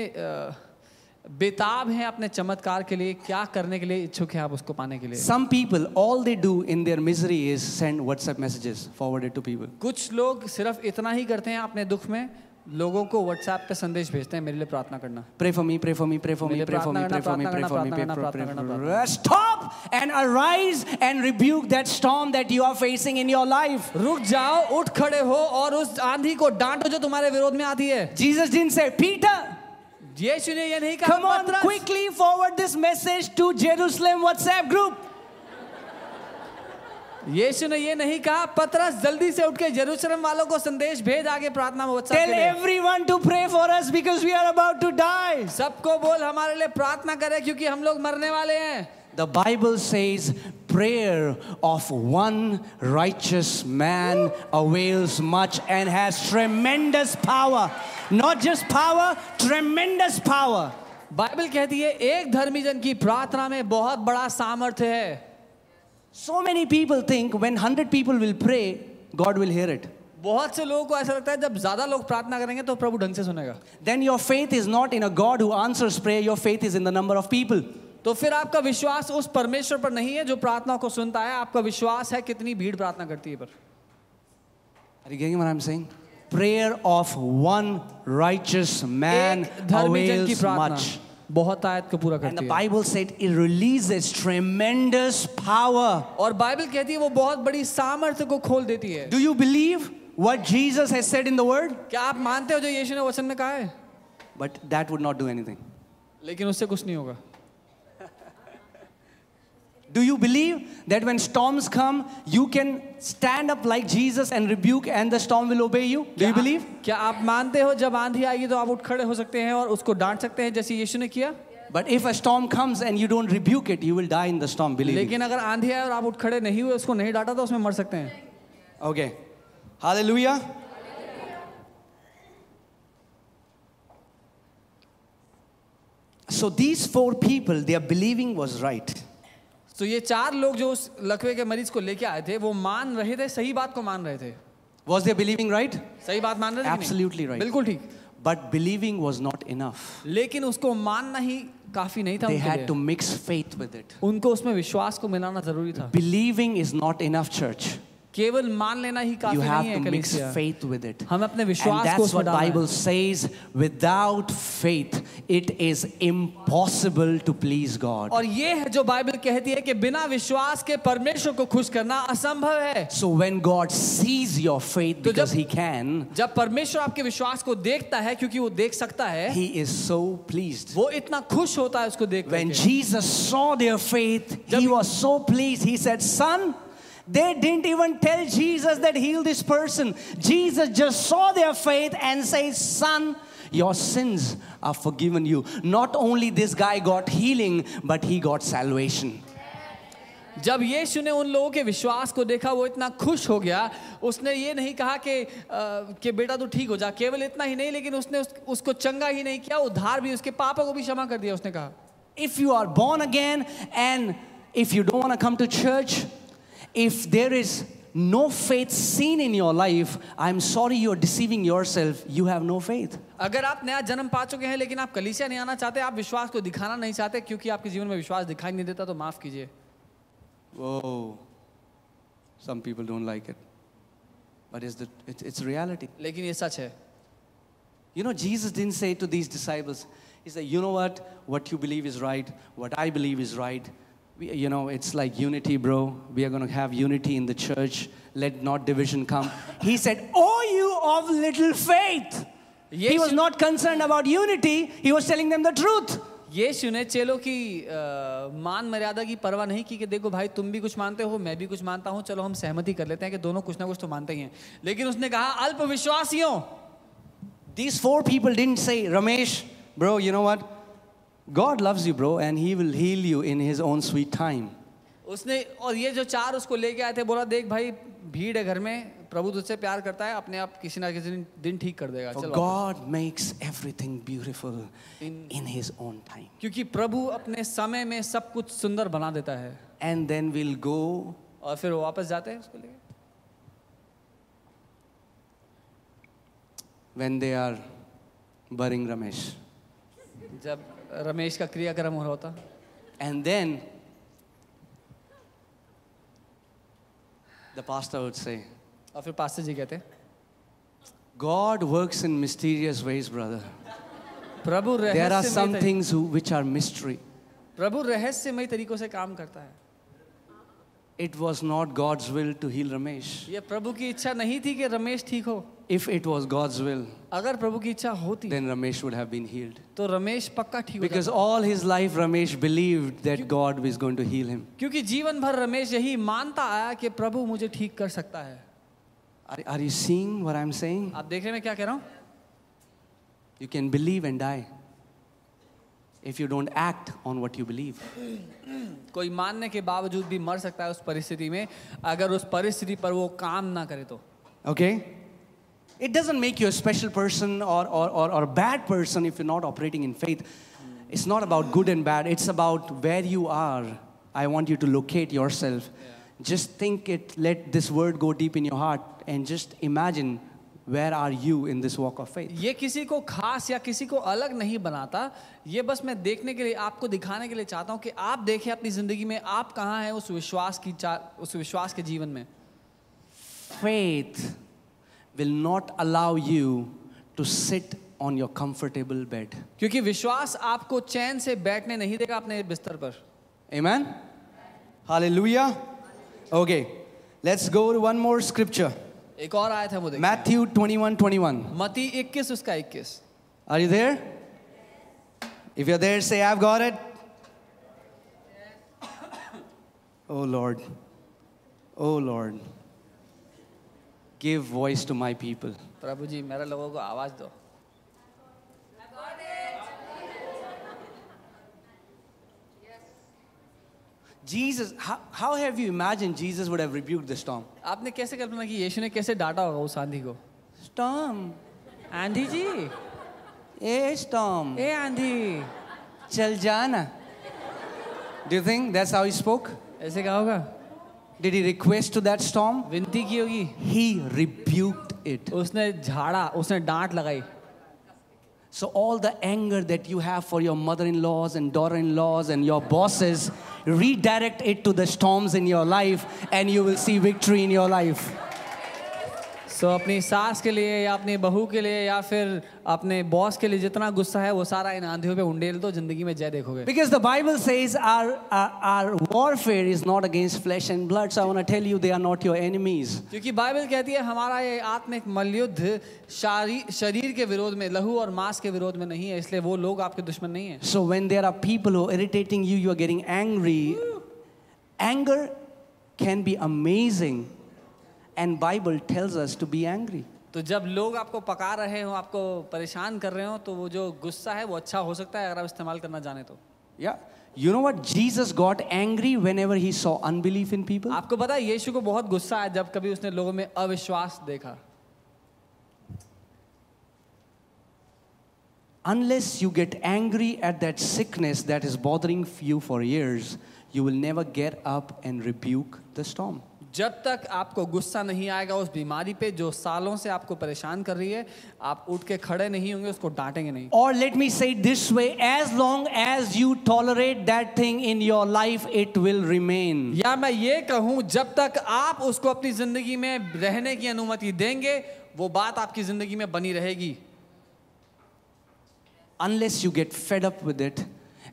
बेताब हैं अपने चमत्कार के लिए क्या करने के लिए इच्छुक हैं आप उसको पाने के लिए some people all they do in their misery is send WhatsApp messages forwarded to people कुछ लोग सिर्फ़ इतना ही करते हैं अपने दुख में लोगों को व्हाट्सएप पे संदेश भेजते हैं मेरे लिए प्रार्थना करना। Pray for me pray for me pray for me pray for me pray for me pray for me pray for me stop and arise and rebuke that storm that you are facing in your life रुक जाओ उठ खड़े हो और उस आंधी को डांटो जो तुम्हारे विरोध में आती है। जीसस जिन से पीटर यीशु ने ये नहीं कहा come on quickly forward this message to Jerusalem WhatsApp group Yeshu ने ये नहीं कहा पतरस जल्दी से उठ के यरूशलेम वालों को संदेश भेज आगे प्रार्थना में लिए। everyone to pray for us because we are about to die. सबको बोल हमारे लिए प्रार्थना करे क्योंकि हम लोग मरने वाले हैं The Bible says, prayer of one righteous man avails much and has tremendous power. Not just power, tremendous power. Bible कहती है एक धर्मी जन की प्रार्थना में बहुत बड़ा सामर्थ्य है So many people think when 100 people will pray, God will hear it. बहुत से लोगों को ऐसा लगता है जब ज़्यादा लोग प्रार्थना करेंगे तो प्रभु ढंग से सुनेगा Then your faith is not in a God who answers prayer, your faith is in the number of people. तो फिर आपका विश्वास उस परमेश्वर पर नहीं है जो प्रार्थना को सुनता है आपका विश्वास है कितनी भीड़ प्रार्थना करती है पर Are you getting what I'm saying? Prayer of one righteous man avails much. बहुत आयत को पूरा करती है। Bible said it releases tremendous power और बाइबल कहती है वो बहुत बड़ी सामर्थ्य को खोल देती है। Do you believe what Jesus has said in the word क्या आप मानते हो जो यीशु ने वचन में कहा है? But that would not do anything लेकिन उससे कुछ नहीं होगा। Do you believe that when storms come, you can stand up like Jesus and rebuke and the storm will obey you? Do you क्या- believe? क्या आप मानते हो जब आंधी आएगी तो आप उठ खड़े हो सकते हैं और उसको डांट सकते हैं जैसे यीशु ने किया But if a storm comes and you don't rebuke it, you will die in the storm, believe me. लेकिन अगर आंधी आए और आप उठ खड़े नहीं हुए उसको नहीं डांटा तो उसमें मर सकते हैं Okay. Hallelujah. So these four people, their believing was right. तो ये चार लोग जो उस लकवे के मरीज़ को लेके आए थे वो मान रहे थे सही बात को मान रहे थे। वॉज़ दे बिलीविंग राइट सही बात मान रहे थे बिल्कुल ठीक। But believing was not enough लेकिन उसको मानना ही काफ़ी नहीं था They had to mix faith with it. उनको उसमें विश्वास को मिलाना ज़रूरी था। Believing is not enough church केवल मान लेना ही काफ़ी नहीं है you have to mix faith with it हम अपने विश्वास को that's what Bible says without faith it is impossible to please God और ये है जो बाइबल कहती है कि बिना विश्वास के परमेश्वर को खुश करना असंभव है। So when God sees your faith because he can जब परमेश्वर आपके विश्वास को देखता है क्योंकि वो देख सकता है ही इज़ सो प्लीज्ड वो इतना खुश होता है उसको देख when Jesus saw their faith he was so pleased he said son they didn't even tell Jesus that heal this person. Jesus just saw their faith and says, Son, your sins are forgiven you. Not only this guy got healing, but he got salvation. जब यीशु ने उन लोगों के विश्वास को देखा वो इतना खुश हो गया उसने ये नहीं कहा कि अ, कि बेटा तू ठीक हो जा केवल इतना ही नहीं लेकिन उसने उस, उसको चंगा ही नहीं किया उद्धार भी उसके पापों को भी क्षमा कर दिया उसने कहा If you are born again and if you don't want to come to church, if there is no faith seen in your life, I'm sorry you're deceiving yourself. You have no faith. अगर आप नया जन्म पा चुके हैं लेकिन आप कलीसिया नहीं आना चाहते आप विश्वास को दिखाना नहीं चाहते क्योंकि आपके जीवन में विश्वास दिखाई नहीं देता तो माफ कीजिए Whoa. Some people don't like it. But it's, the, it's, it's reality. लेकिन ये सच है You know, Jesus didn't say to these disciples, He said, You know what? What you believe is right. What I believe is right. We, you know, it's like unity, bro. We are going to have unity in the church. Let not division come. He said, Oh, you of little faith. He was Yes. not concerned about unity, he was telling them the truth. यीशु ने चेलों की अ, मान मर्यादा की परवाह नहीं की कि देखो भाई तुम भी कुछ मानते हो मैं भी कुछ मानता हूँ चलो हम सहमति कर लेते हैं कि दोनों कुछ ना कुछ तो मानते ही हैं लेकिन उसने कहा अल्प विश्वासियों These four people didn't say, Ramesh, bro, you know what? God loves you, bro, and He will heal you in His own sweet time. उसने और ये जो चार उसको लेके आए थे बोला देख भाई भीड़ है घर में प्रभु तुझसे प्यार करता है अपने आप किसी ना किसी दिन ठीक कर देगा चलो God makes everything beautiful in in his own time क्योंकि प्रभु अपने समय में सब कुछ सुंदर बना देता है। एंड देन विल गो और फिर वापस जाते हैं उसको लेके। When they are burying Ramesh जब रमेश का क्रियाक्रम हो रहा होता। And then the pastor would say और फिर पास्टर जी कहते God works in mysterious ways brother Prabhu there are some things which are mystery प्रभु रहस्यमय तरीकों से काम करता है। It was not God's will to heal Ramesh. ये प्रभु की इच्छा नहीं थी कि रमेश ठीक हो If it was God's will, अगर प्रभु की इच्छा होती then Ramesh would have been healed. तो रमेश पक्का ठीक हो Because जाता। all his life, Ramesh believed that God was going to heal him. क्योंकि जीवन भर रमेश यही मानता आया कि प्रभु मुझे ठीक कर सकता है Are, are you seeing what I'm saying? आप देख रहे हैं मैं क्या कह रहा हूँ You can believe and die if you don't act on what you believe. कोई मानने के बावजूद भी मर सकता है उस परिस्थिति में अगर उस परिस्थिति पर वो काम ना करे तो Okay? It doesn't make you a special person or, or, or, or a bad person if you're not operating in faith. It's not about good and bad, it's about where you are. I want you to locate yourself. Just think it, let this word go deep in your heart, and just imagine where are you in this walk of faith ये किसी को खास या किसी को अलग नहीं बनाता। ये बस मैं देखने के लिए आपको दिखाने के लिए चाहता हूँ कि आप देखें अपनी ज़िंदगी में आप कहाँ हैं उस विश्वास की उस विश्वास के जीवन में। Faith will not allow you to sit on your comfortable bed क्योंकि विश्वास आपको चैन से बैठने नहीं देगा अपने बिस्तर पर। Amen hallelujah okay let's go one more scripture एक और आया था वो देखिए Matthew 21 21. मती 21 उसका 21 Are you there? If you're there, say, I've got it. Oh Lord. Oh Lord. Give voice to my people. प्रभु जी मेरे लोगों को आवाज दो Jesus, how, how have you imagined Jesus would have rebuked the storm? आपने कैसे कल्पना की यीशु ने कैसे डांटा होगा उस आंधी को Storm. आंधी जी Hey, storm. ए आंधी Chal jana. Do you think that's how he spoke? ऐसे कहा होगा Did he request to that storm? विनती की होगी He rebuked it. उसने झाड़ा उसने डांट लगाई So, all the anger that you have for your mother in laws and daughter in laws and your bosses, redirect it to the storms in your life, and you will see victory in your life. सो अपनी सास के लिए या अपनी बहू के लिए या फिर अपने बॉस के लिए जितना गुस्सा है वो सारा इन आंधियों पे उंडेल दो ज़िंदगी में जय देखोगे। Because the Bible says is our our warfare is not against flesh and blood so I want tell you they are not your enemies क्योंकि बाइबल कहती है हमारा ये आत्मिक मलयुद्ध शरीर के विरोध में लहू और मांस के विरोध में नहीं है इसलिए वो लोग आपके दुश्मन नहीं है। So when there are people who irritating you you are getting angry anger can be amazing and Bible tells us to be angry. तो जब लोग आपको पका रहे हो आपको परेशान कर रहे हो तो वो जो गुस्सा है वो अच्छा हो सकता है अगर आप इस्तेमाल करना जाने तो Yeah. You know what? Jesus got angry whenever he saw unbelief in people. आपको पता है यीशु को बहुत गुस्सा है जब कभी उसने लोगों में अविश्वास देखा Unless you get angry at that sickness that is bothering you for years, you will never get up and rebuke the storm. जब तक आपको गुस्सा नहीं आएगा उस बीमारी पे जो सालों से आपको परेशान कर रही है आप उठ के खड़े नहीं होंगे उसको डांटेंगे नहीं। और let me say this way as long as you you that thing in your life it will remain या मैं ये कहूँ जब तक आप उसको अपनी ज़िंदगी में रहने की अनुमति देंगे वो बात आपकी ज़िंदगी में बनी रहेगी। Unless you get fed up with it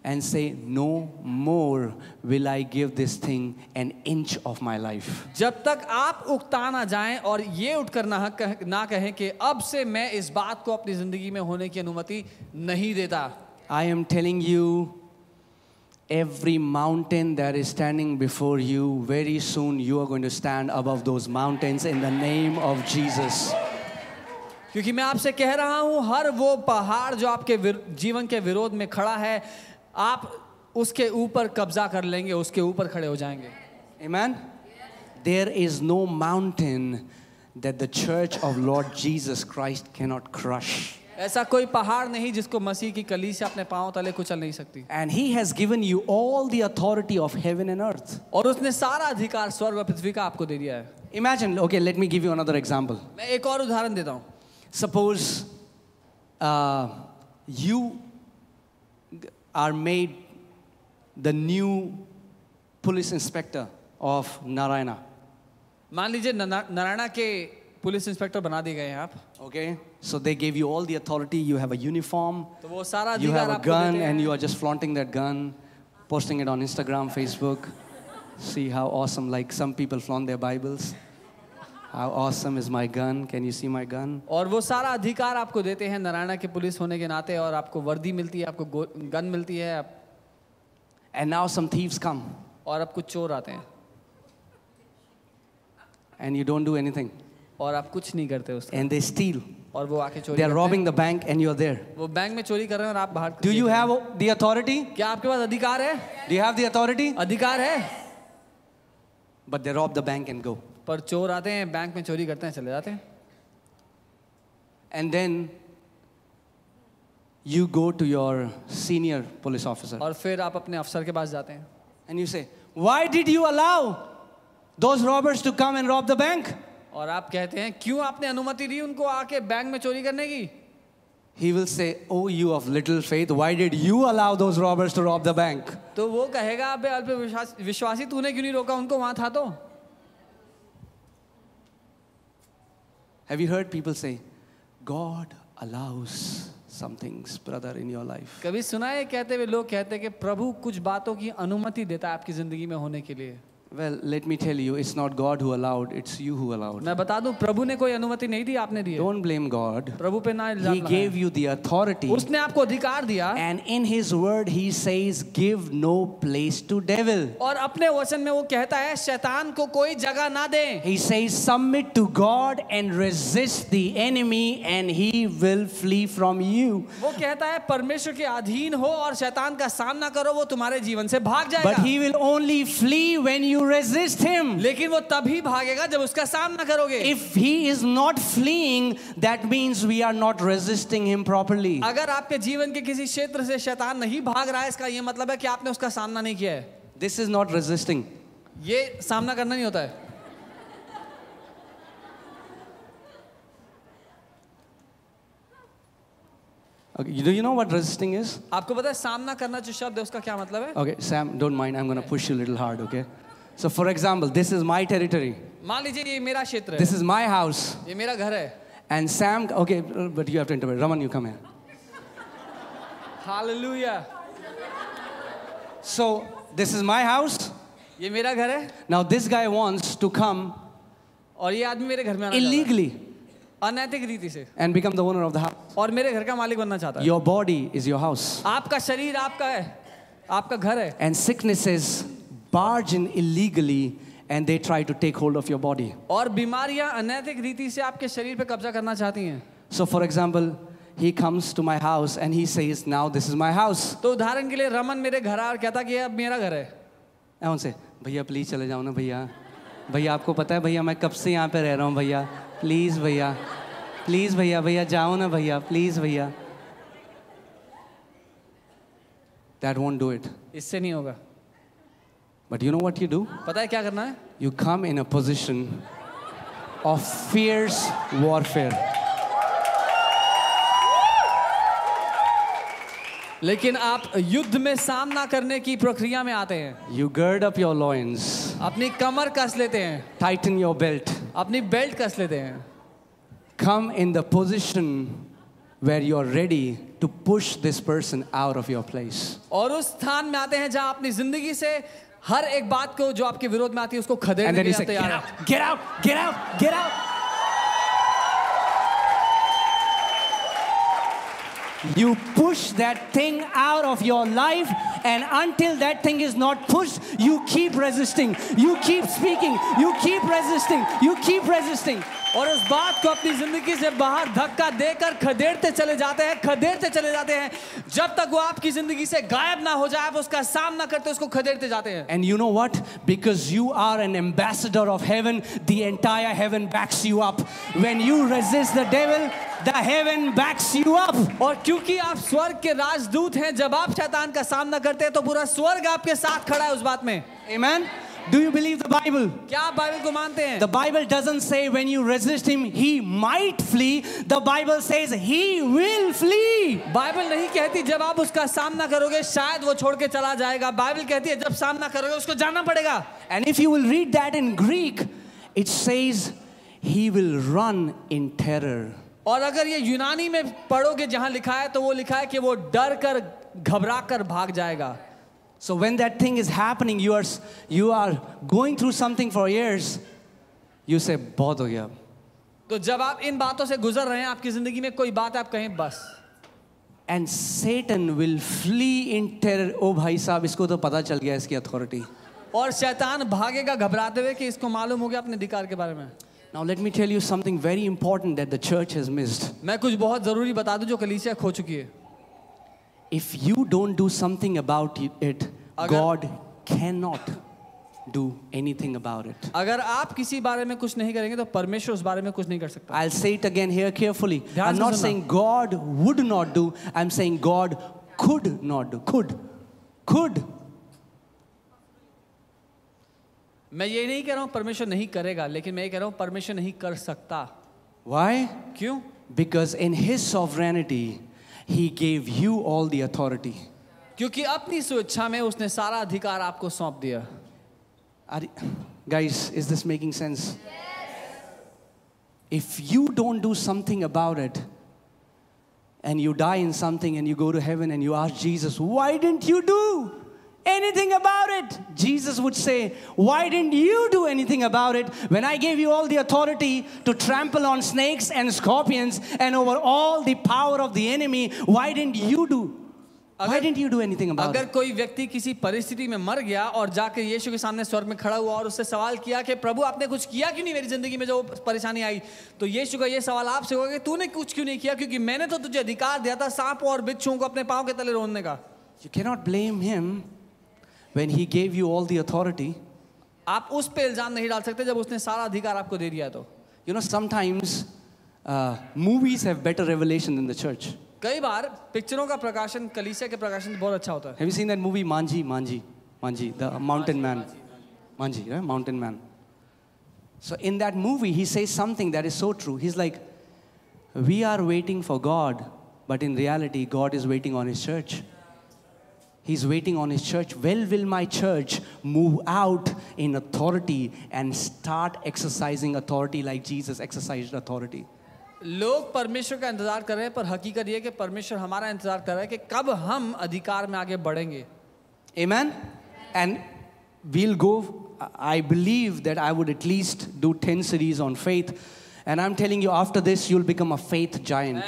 and say, No more will I give this thing an inch of my life. जब तक आप उकता ना जाएँ और ये उठकर ना कह, ना कहें कि अब से मैं इस बात को अपनी ज़िंदगी में होने की अनुमति नहीं देता I am telling you, every mountain that is standing before you, very soon you are going to stand above those mountains in the name of Jesus. क्योंकि मैं आपसे कह रहा हूँ हर वो पहाड़ जो आपके जीवन के विरोध में खड़ा है आप उसके ऊपर कब्जा कर लेंगे उसके ऊपर खड़े हो जाएँगे। I mean there is no mountain that the church of Lord Jesus Christ cannot crush ऐसा कोई पहाड़ नहीं जिसको मसीह की कली से अपने पाँव तले कुचल नहीं सकती। And he has given you all the authority of heaven and earth और उसने सारा अधिकार स्वर्ग और पृथ्वी का आपको दे दिया है। Imagine okay let me give you another example मैं एक और उदाहरण देता हूँ। Suppose you are made the new police inspector of Narayana. मान लीजिए नना- नारायणा के पुलिस इंस्पेक्टर बना दिए गए हैं आप Okay, so they gave you all the authority. You have a uniform, तो वो सारा you अधिकार have a आपको gun, देते and हैं you are just flaunting that gun, posting it on Instagram, Facebook. See how awesome! Like some How awesome is my gun? Can you see my gun? और वो सारा अधिकार आपको देते हैं नारायणा के पुलिस होने के नाते और आपको वर्दी मिलती है आपको गन मिलती है आप- And now some thieves come, और अब कुछ चोर आते हैं and you don't do anything, और आप कुछ नहीं करते उसका and they steal. और वो आके चोरी They are robbing the bank, and you're there. वो बैंक में चोरी कर रहे हैं और आप बाहर Do you have the authority? क्या आपके पास अधिकार है Do you have the authority? अधिकार है But they rob the bank and go. पर चोर आते हैं बैंक में चोरी करते हैं चले जाते हैं। And then you go to your senior police officer और फिर आप अपने अफसर के पास जाते हैं। And you say why did you allow those robbers to come and rob the bank और आप कहते हैं क्यों आपने अनुमति दी उनको आके बैंक में चोरी करने की? He will say o you of little faith why did you allow those robbers to rob the bank तो वो कहेगा अल्प विश्वासी तूने क्यों नहीं रोका? उनको वहाँ था तो। Have you heard people say, God allows some things, brother, in your life? कभी सुना है कहते हुए लोग कहते हैं कि प्रभु कुछ बातों की अनुमति देता है आपकी ज़िंदगी में होने के लिए Well, let me tell you, it's not God who allowed, it's you who allowed. मैं बता दूं प्रभु ने कोई अनुमति नहीं दी आपने दी है। Don't blame God. प्रभु पे ना इल्जाम He लगाएं। gave you the authority. उसने आपको अधिकार दिया And in his word, he says, Give no place to devil. और अपने वचन में वो कहता है शैतान को कोई जगह ना दे He says, Submit to God and resist the enemy, and he will flee from you. वो कहता है परमेश्वर के अधीन हो और शैतान का सामना करो वो तुम्हारे जीवन से भाग But जाएगा he will only flee when you resist him. लेकिन वो तभी भागेगा जब उसका सामना करोगे If he is not fleeing, that means we are not resisting him properly. अगर आपके जीवन के किसी क्षेत्र से शैतान नहीं भाग रहा है इसका ये मतलब है कि आपने उसका सामना नहीं किया है This is not resisting. ये सामना करना नहीं होता है Okay, do you know what resisting is? आपको पता है सामना करना जो शब्द है उसका क्या मतलब है Okay, Sam, don't mind. I'm going to push you a little hard, okay? So, for example, this is my territory. मान लीजिए ये मेरा क्षेत्र है This is my house. ये मेरा घर है And Sam, okay, but you have to interpret. Raman, you come here. Hallelujah So, this is my house. ये मेरा घर है Now, this guy wants to come और ये आदमी मेरे घर में आना चाहता है। illegally अनैतिक रीति से and become the owner of the house. और मेरे घर का मालिक बनना चाहता है Your body is your house. आपका शरीर आपका है आपका घर है And sicknesses barge in illegally and they try to take hold of your body. और बीमारियाँ अनैतिक रीति से आपके शरीर पे कब्जा करना चाहती हैं So, for example, he comes to my house and he says, Now this is my house. तो उदाहरण के लिए रमन मेरे घर आया और कहता कि अब मेरा घर है I say, भैया प्लीज़ चले जाओ ना भैया भैया आपको पता है भैया मैं कब से यहाँ पे रह रहा हूँ भैया प्लीज़ भैया प्लीज़ भैया भैया जाओ ना भैया प्लीज़ भैया That won't do it. इससे नहीं होगा But you know what you do? पता है क्या करना है? You come in a position of fierce warfare. लेकिन आप युद्ध में सामना करने की प्रक्रिया में आते हैं you gird up your loins अपनी कमर कस लेते हैं टाइटन योर बेल्ट अपनी बेल्ट कस लेते हैं come in the position where you are ready to push this person out of your place और उस स्थान में आते हैं जहाँ अपनी ज़िंदगी से हर एक बात को जो आपके विरोध में आती है उसको And खदेड़ने then के you लिए say, आप Get तैयार out, हैं get out, get out, get out. You push that thing out of your life, and until that thing is not pushed, you keep resisting. You keep speaking. You keep resisting. You keep resisting. और उस बात को अपनी ज़िंदगी से बाहर धक्का देकर खदेड़ते चले जाते हैं खदेड़ते चले जाते हैं जब तक वो आपकी ज़िंदगी से गायब ना हो जाए आप उसका सामना करते उसको खदेड़ते जाते हैं And you know what? Because you are an ambassador of heaven, the entire heaven backs you up. When you resist the devil, the heaven backs you up. और क्योंकि आप स्वर्ग के राजदूत हैं जब आप शैतान का सामना करते हैं तो पूरा स्वर्ग आपके साथ खड़ा है उस बात में Amen? Do you believe the Bible? क्या आप बाइबल को मानते हैं The Bible doesn't say when you resist him, he might flee. The Bible says he will flee. Bible नहीं कहती जब आप उसका सामना करोगे शायद वो छोड़ के चला जाएगा बाइबल कहती है जब सामना करोगे उसको जाना पड़ेगा And if you will read that in Greek, it says he will run in terror. और अगर ये यूनानी में पढ़ोगे जहाँ लिखा है तो वो लिखा है कि वो डर कर घबरा कर भाग जाएगा So when that thing is happening, you are you are going through something for years. You say, "बहुत हो गया." तो जब आप इन बातों से गुजर रहे हैं आपकी जिंदगी में कोई बात आप कहें बस And Satan will flee in terror. Oh भाई साहब इसको तो पता चल गया इसकी authority. और शैतान भागेगा घबराते हुए कि इसको मालूम हो गया अपने अधिकार के बारे में Now let me tell you something very important that the church has missed. मैं कुछ बहुत जरूरी बता दूं जो कलीसिया खो चुकी है If you don't do something about it, अगर- God cannot do anything about it. अगर आप किसी बारे में कुछ नहीं करेंगे तो परमेश्वर उस बारे में कुछ नहीं कर सकता I'll say it again here carefully. ध्यान I'm से not सुनना। saying God would not do, I'm saying God could not do. Could. Could. मैं ये नहीं कह रहा हूं परमेश्वर नहीं करेगा लेकिन मैं ये कह रहा हूं परमेश्वर नहीं कर सकता Why? क्यों Because in His sovereignty, He gave you all the authority. क्योंकि अपनी स्वेच्छा में उसने सारा अधिकार आपको सौंप दिया Are, guys, is this making sense? If you don't do something about it, and you die in something and you go to heaven and you ask Jesus, why didn't you do anything about it? Jesus would say, why didn't you do anything about it when I gave you all the authority to trample on snakes and scorpions and over all the power of the enemy? Why didn't you do? Why अगर- didn't you do anything about अगर कोई व्यक्ति किसी परिस्थिति में मर गया और जाकर यीशु के सामने स्वर्ग में खड़ा हुआ और उससे सवाल किया कि प्रभु आपने कुछ किया क्यों नहीं मेरी ज़िंदगी में जो परेशानी आई? तो यीशु का ये सवाल आपसे होगा कि तूने कुछ क्यों नहीं किया? क्योंकि मैंने तो तुझे अधिकार दिया था सांप और बिच्छुओं को अपने पाँव के तले रोनने का। You cannot blame him when he gave you all the authority. आप उस पे इल्ज़ाम नहीं डाल सकते जब उसने सारा अधिकार आपको दे दिया तो। Know, sometimes uh, movies have better revelation than the church. कई बार पिक्चरों का प्रकाशन कलीसिया के प्रकाशन से बहुत अच्छा होता है Have you seen that movie Manji, Manji, Manji, the mountain man? Manji, right? Mountain man. So in that movie, he says something that is so true. He's like, we are waiting for God, but in reality, God is waiting on his church. He's waiting on his church. Well, will my church move out in authority and start exercising authority like Jesus exercised authority? लोग परमेश्वर का इंतजार कर रहे हैं पर हकीकत ये है कि परमेश्वर हमारा इंतजार कर रहा है कि कब हम अधिकार में आगे बढ़ेंगे Amen? And we'll go, I believe that I would at least do 10 series on faith. And I'm telling you, after this, you'll become a faith giant.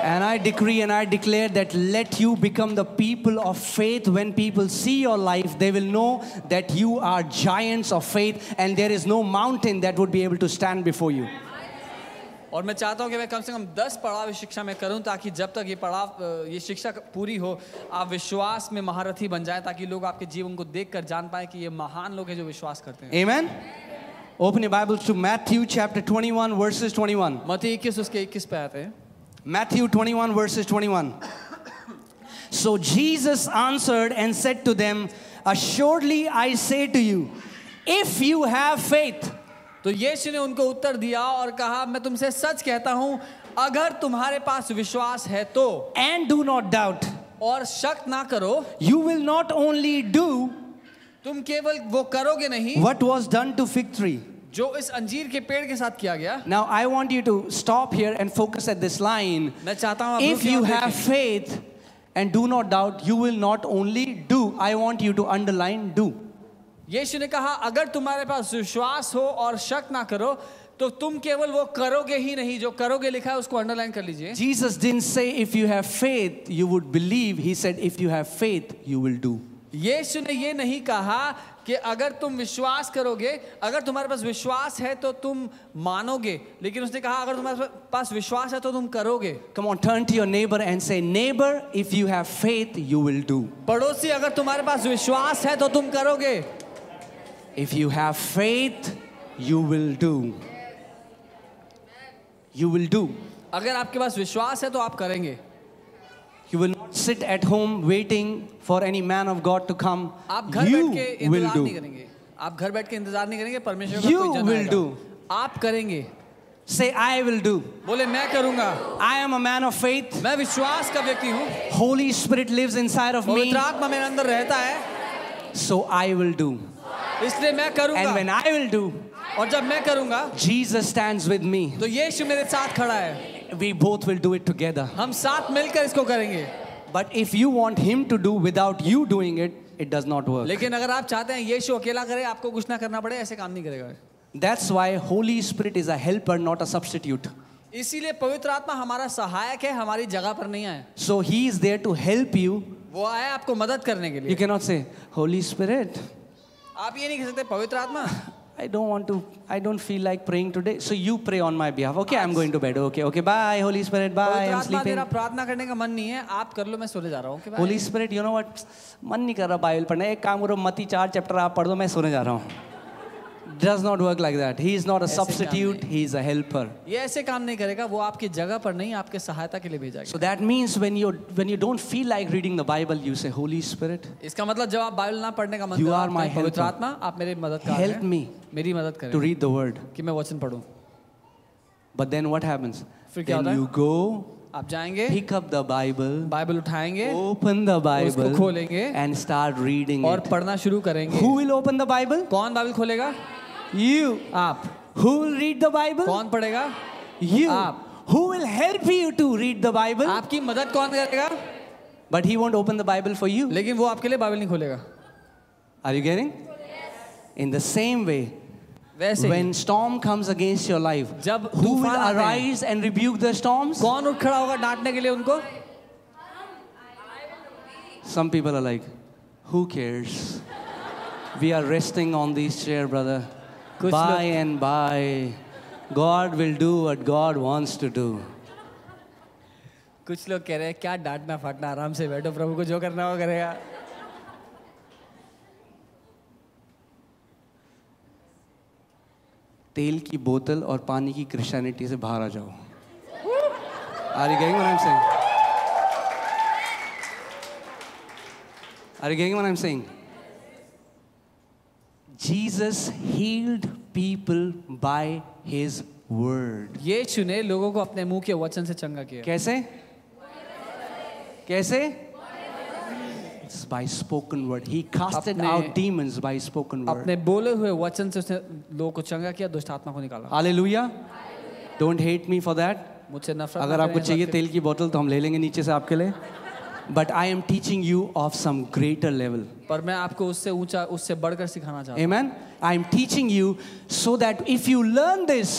And I decree and I declare that let you become the people of faith. When people see your life, they will know that you are giants of faith and there is no mountain that would be able to stand before you. और मैं चाहता हूँ कि मैं कम से कम दस पड़ाव इस शिक्षा में करूँ ताकि जब तक ये पड़ाव ये शिक्षा पूरी हो आप विश्वास में महारथी बन जाएँ ताकि लोग आपके जीवन को देखकर जान पाए कि ये महान लोग हैं जो विश्वास करते हैं Amen? Open your Bibles to Matthew chapter 21, verses 21. मती 21 उसके 21 पे आते हैं Matthew 21, verses 21. So Jesus answered and said to them, Assuredly I say to you, if you have faith, तो यीशु ने उनको उत्तर दिया और कहा मैं तुमसे सच कहता हूँ अगर तुम्हारे पास विश्वास है तो। एंड डू नॉट डाउट और शक ना करो। You will not only do तुम केवल वो करोगे नहीं। What was done to fig tree जो इस अंजीर के पेड़ के साथ किया गया। Now I want you to stop here and focus at this line मैं चाहता हूँ if you have faith and do not doubt you will not only do I want you to underline do यीशु ने कहा अगर तुम्हारे पास विश्वास हो और शक ना करो तो तुम केवल वो करोगे ही नहीं जो करोगे लिखा है उसको अंडरलाइन कर लीजिए Jesus didn't say if you have faith you would believe he said if you have faith you will do. यीशु ने ये नहीं कहा कि अगर तुम विश्वास करोगे अगर तुम्हारे पास विश्वास है तो तुम मानोगे लेकिन उसने कहा अगर तुम्हारे पास विश्वास है तो तुम करोगे Come on, turn to your neighbor and say, Neighbor, if you have faith, you will do. पड़ोसी अगर तुम्हारे पास विश्वास है तो तुम करोगे If you have faith, you will do. You will do. अगर आपके पास विश्वास है तो आप करेंगे You will not sit at home waiting for any man of God to come. आप घर बैठ के You will इंतजार नहीं do. करेंगे आप घर बैठ के इंतजार नहीं करेंगे परमेश्वर का You कोई जन will आएगा। do. आप करेंगे Say, I will do. बोले मैं करूंगा I am a man of faith. मैं विश्वास का व्यक्ति हूँ Holy Spirit lives inside of me. पवित्र आत्मा मेरे अंदर रहता है So I will do. इसलिए मैं करूँगा। And when I will do और जब मैं करूँगा जीसस स्टैंड्स विद मी तो यीशु मेरे साथ खड़ा है। We both will do it together हम साथ मिलकर इसको करेंगे। But if you want him to do without you doing it it does not work लेकिन अगर आप चाहते हैं यीशु अकेला करे आपको कुछ ना करना पड़े ऐसे काम नहीं करेगा। That's why Holy Spirit is a helper not a substitute इसीलिए पवित्र आत्मा हमारा सहायक है हमारी जगह पर नहीं आए। So he is there to help you वो आया आपको मदद करने के लिए। यू कैन नॉट से होली स्पिरिट आप ये नहीं कह सकते पवित्र आत्मा I don't want to, I don't feel like praying today. So you pray on my behalf. Okay, I'm going to bed. Okay, okay, bye, Holy Spirit, bye, I'm sleeping. तेरा प्रार्थना करने का मन नहीं है आप कर लो मैं सोने जा रहा हूँ भाई Holy Spirit you know what मन नहीं कर रहा बाइबल पढ़ने एक काम करो मती चार चैप्टर आप पढ़ दो मैं सोने जा रहा हूँ like that he is not a ऐसे काम सब्स्टिट्यूट नहीं। ही इज़ अ हेल्पर ये ऐसे काम नहीं करेगा वो आपकी जगह पर नहीं आपके सहायता के लिए भेजा So that means when you when you don't feel like reading the Bible, you say, Holy Spirit, इसका मतलब जब आप बाइबल ना पढ़ने का मन You are my पवित्र helper. आत्मा आप मेरे मदद help me मेरी मदद to read the word. कि मैं वचन पढूं But then what happens? फिर क्या Then होता है? you go, आप जाएँगे pick up the Bible, Bible उठाएँगे open the उसको खोलेंगे and start reading और it. पढ़ना शुरू करेंगे Who will open the Bible? कौन बाइबल खोलेगा You. आप Who will read the Bible? कौन पढ़ेगा You. आप. Who will help you to read the Bible? आपकी मदद कौन करेगा But he won't open the Bible for you. लेकिन वो आपके लिए बाइबल नहीं खोलेगा Are you getting? In the same way, वैसे ही, when storm comes against your life, जब who will तूफान आते हैं, arise and rebuke the storms? कौन उठ खड़ा होगा डांटने के लिए उनको Some people are like, who cares? We are resting on this chair, brother. कुछ by and by God will do what God wants to do कुछ लोग कह रहे हैं क्या डांटना फाटना आराम से बैठो प्रभु को जो करना हो करेगा. तेल की बोतल और पानी की क्रिश्चियनिटी से बाहर आ जाओ। अरे गई मनाम सिंह अरे गई मनाम Singh Jesus healed people by his word. यीशु ने लोगों को अपने मुँह के वचन से चंगा किया कैसे कैसे It's by spoken word. He casted अपने- out demons by spoken word. अपने बोले हुए वचन से उसने लोगों को चंगा किया दुष्ट आत्मा को निकाला Hallelujah. Don't hate me for that. मुझसे नफरत अगर आपको चाहिए तेल की बोतल तो हम ले लेंगे नीचे से आपके लिए But I am teaching you of some greater level पर मैं आपको उससे ऊंचा उससे बढ़कर सिखाना चाहता Amen. I am teaching you so that if you learn this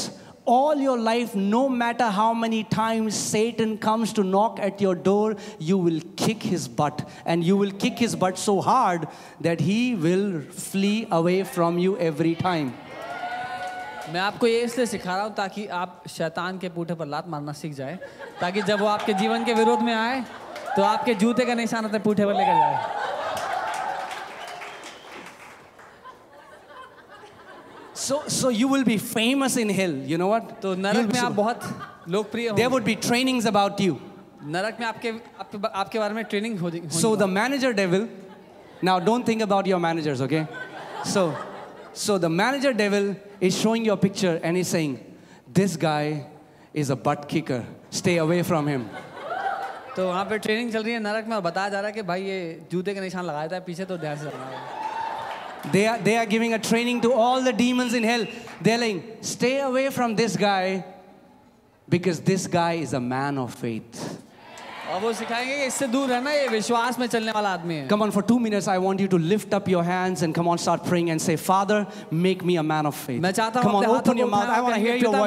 all your life, no matter how many times Satan comes to knock at your door, you will kick his butt. And you will kick his butt so hard that he will flee away from you every time. हूं। मैं आपको ये इसलिए सिखा रहा हूँ ताकि आप शैतान के पूठे पर लात मारना सीख जाए ताकि जब वो आपके जीवन के विरोध में आए तो आपके जूते का निशान अपने पूठे पर लेकर जाए So, so you will be famous in hell. You know what? तो नरक में आप बहुत लोकप्रिय there would be trainings about you. नरक में आपके आपके, आपके बारे में ट्रेनिंग हो होगी So the manager devil, now don't think about your managers, okay? So, so the manager devil is showing you a picture and he's saying, this guy is a butt kicker. Stay away from him. तो वहाँ पे training चल रही है नरक में और बताया जा रहा है कि भाई ये जूते का निशान लगाया था पीछे तो ध्यान से रखना है They are, they are giving a training to all the demons in hell. They're like, stay away from this guy because this guy is a man of faith. और वो सिखाएंगे कि इससे दूर रहना ये विश्वास में चलने वाला आदमी है Come on, for two minutes, I want you to lift up your hands and come on, start praying and say, Father, make me a man of faith. मैं चाहता हूं Come on, अपने हाथों open को your mouth. उठाएं I और want to कहेंगे, hear your "पिता,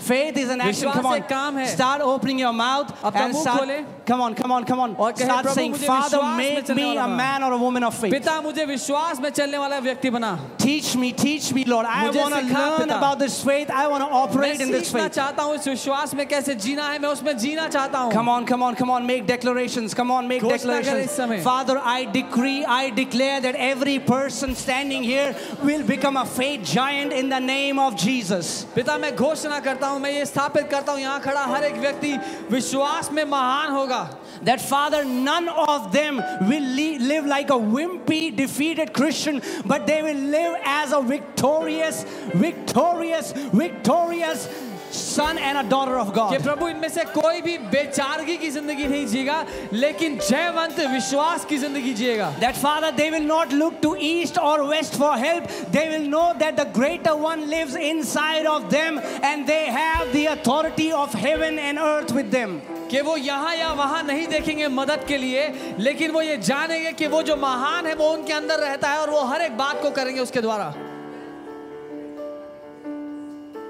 voice मुझे right now. विश्वास Faith में is चलने an वाला व्यक्ति action. बना। Faith is an action. विश्वास Come on. एक काम है। Start opening your mouth अपना and मुंह start. खोले। Come on, come on, come on. और कहे, Start "प्रभु, saying, मुझे Father, विश्वास में make चलने me वाला a बना." man or a woman of faith. पिता मुझे विश्वास में चलने वाला व्यक्ति बना Teach me, teach me, Lord. I मुझे want to सिखा, learn पिता। about this faith. I want to मैं operate in this सीखना faith. चाहता हूँ इस विश्वास में कैसे जीना है मैं उसमें जीना चाहता हूँ Come on, come on, come on. Make declarations. Come on, make घोषणा करें इस declarations. समय। Father, I decree, I declare that every person standing here will become a faith giant in the name of Jesus. पिता मैं घोषणा करता हूँ मैं ये स्थापित करता हूँ यहाँ खड़ा हर एक व्यक्ति विश्वास में महान होगा That Father, none of them will li- live like a wimpy, defeated Christian, but they will live as a victorious, victorious, victorious son and a daughter of कि God. प्रभु इनमें से कोई भी बेचारगी की ज़िंदगी नहीं जिएगा लेकिन जयवंत विश्वास की ज़िंदगी जिएगा That Father, they will not look to east or west for help. They will know that the greater one lives inside of them and they have the authority of heaven and earth with them. कि वो यहाँ या वहाँ नहीं देखेंगे मदद के लिए लेकिन वो ये जानेंगे कि वो जो महान है वो उनके अंदर रहता है और वो हर एक बात को करेंगे उसके द्वारा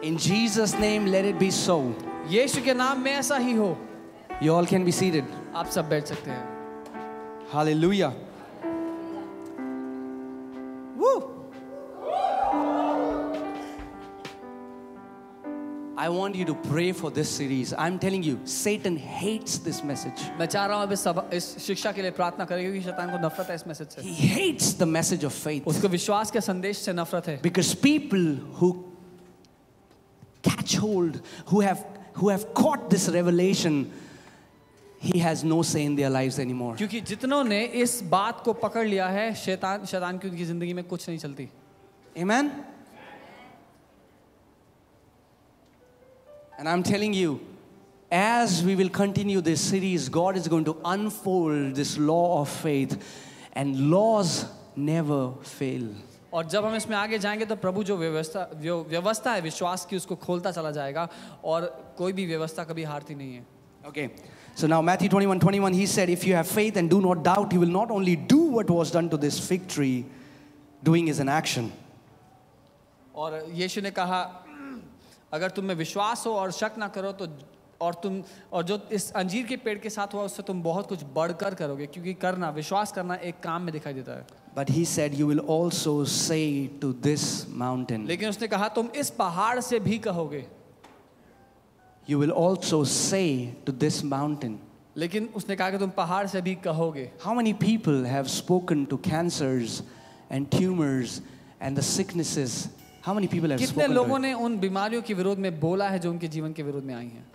In Jesus' name, let it be so. यीशु के नाम में ऐसा ही हो You all can be seated. आप सब बैठ सकते हैं Hallelujah. Woo! I want you to pray for this series. I'm telling you, Satan hates this message. मैं चाह रहा हूँ अब इस सभा इस शिक्षा के लिए प्रार्थना करें क्योंकि शैतान को नफरत है इस मैसेज से He hates the message of faith उसको विश्वास के संदेश से नफरत है because people who catch hold, who have who have caught this revelation, he has no say in their lives anymore. क्योंकि जितनों ने इस बात को पकड़ लिया है शैतान शैतान की उनकी जिंदगी में कुछ नहीं चलती Amen? And I'm telling you, as we will continue this series, God is going to unfold this law of faith, and laws never fail. और जब हम इसमें आगे जाएँगे तो प्रभु जो व्यवस्था जो व्यवस्था है विश्वास की उसको खोलता चला जाएगा और कोई भी व्यवस्था कभी हारती नहीं है। Okay so now Matthew 21 21 he said if you have faith and do not doubt he will not only do what was done to this fig doing is an action और यीशु ने कहा अगर तुम में विश्वास हो और शक ना करो तो और तुम और जो इस अंजीर के पेड़ के साथ हुआ उससे तुम बहुत कुछ बढ़कर करोगे क्योंकि करना विश्वास करना एक काम में दिखाई देता है But he said, You will also say to this mountain, लेकिन उसने कहा तुम इस पहाड़ से भी कहोगे You will also say to this mountain. लेकिन उसने कहा कि तुम पहाड़ से भी कहोगे How many people have spoken to cancers and tumors and the sicknesses? How many people have कितने spoken लोगों to it? ने उन बीमारियों के विरोध में बोला है जो उनके जीवन के विरोध में आई हैं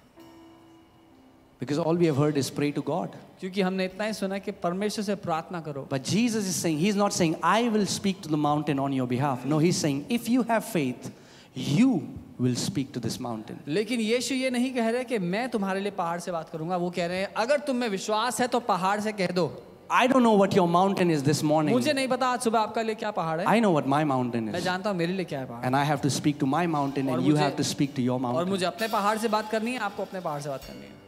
Because all we have heard is pray to God. क्योंकि हमने इतना ही सुना कि परमेश्वर से प्रार्थना करो But Jesus is saying, He's not saying, I will speak to the mountain on your behalf. No, He's saying, if you have faith, you will speak to this mountain. लेकिन यीशु ये नहीं कह रहे कि मैं तुम्हारे लिए पहाड़ से बात करूंगा वो कह रहे हैं अगर तुम में विश्वास है तो पहाड़ से कह दो I don't know what your mountain is this morning. मुझे नहीं पता आज सुबह आपका लिए क्या पहाड़ है I know what my mountain मैं is. जानता हूँ मेरे लिए क्या है पहाड़ And I have to speak to my mountain, और and you मुझे- have to speak to your और mountain. मुझे अपने पहाड़ से बात करनी है आपको अपने पहाड़ से बात करनी है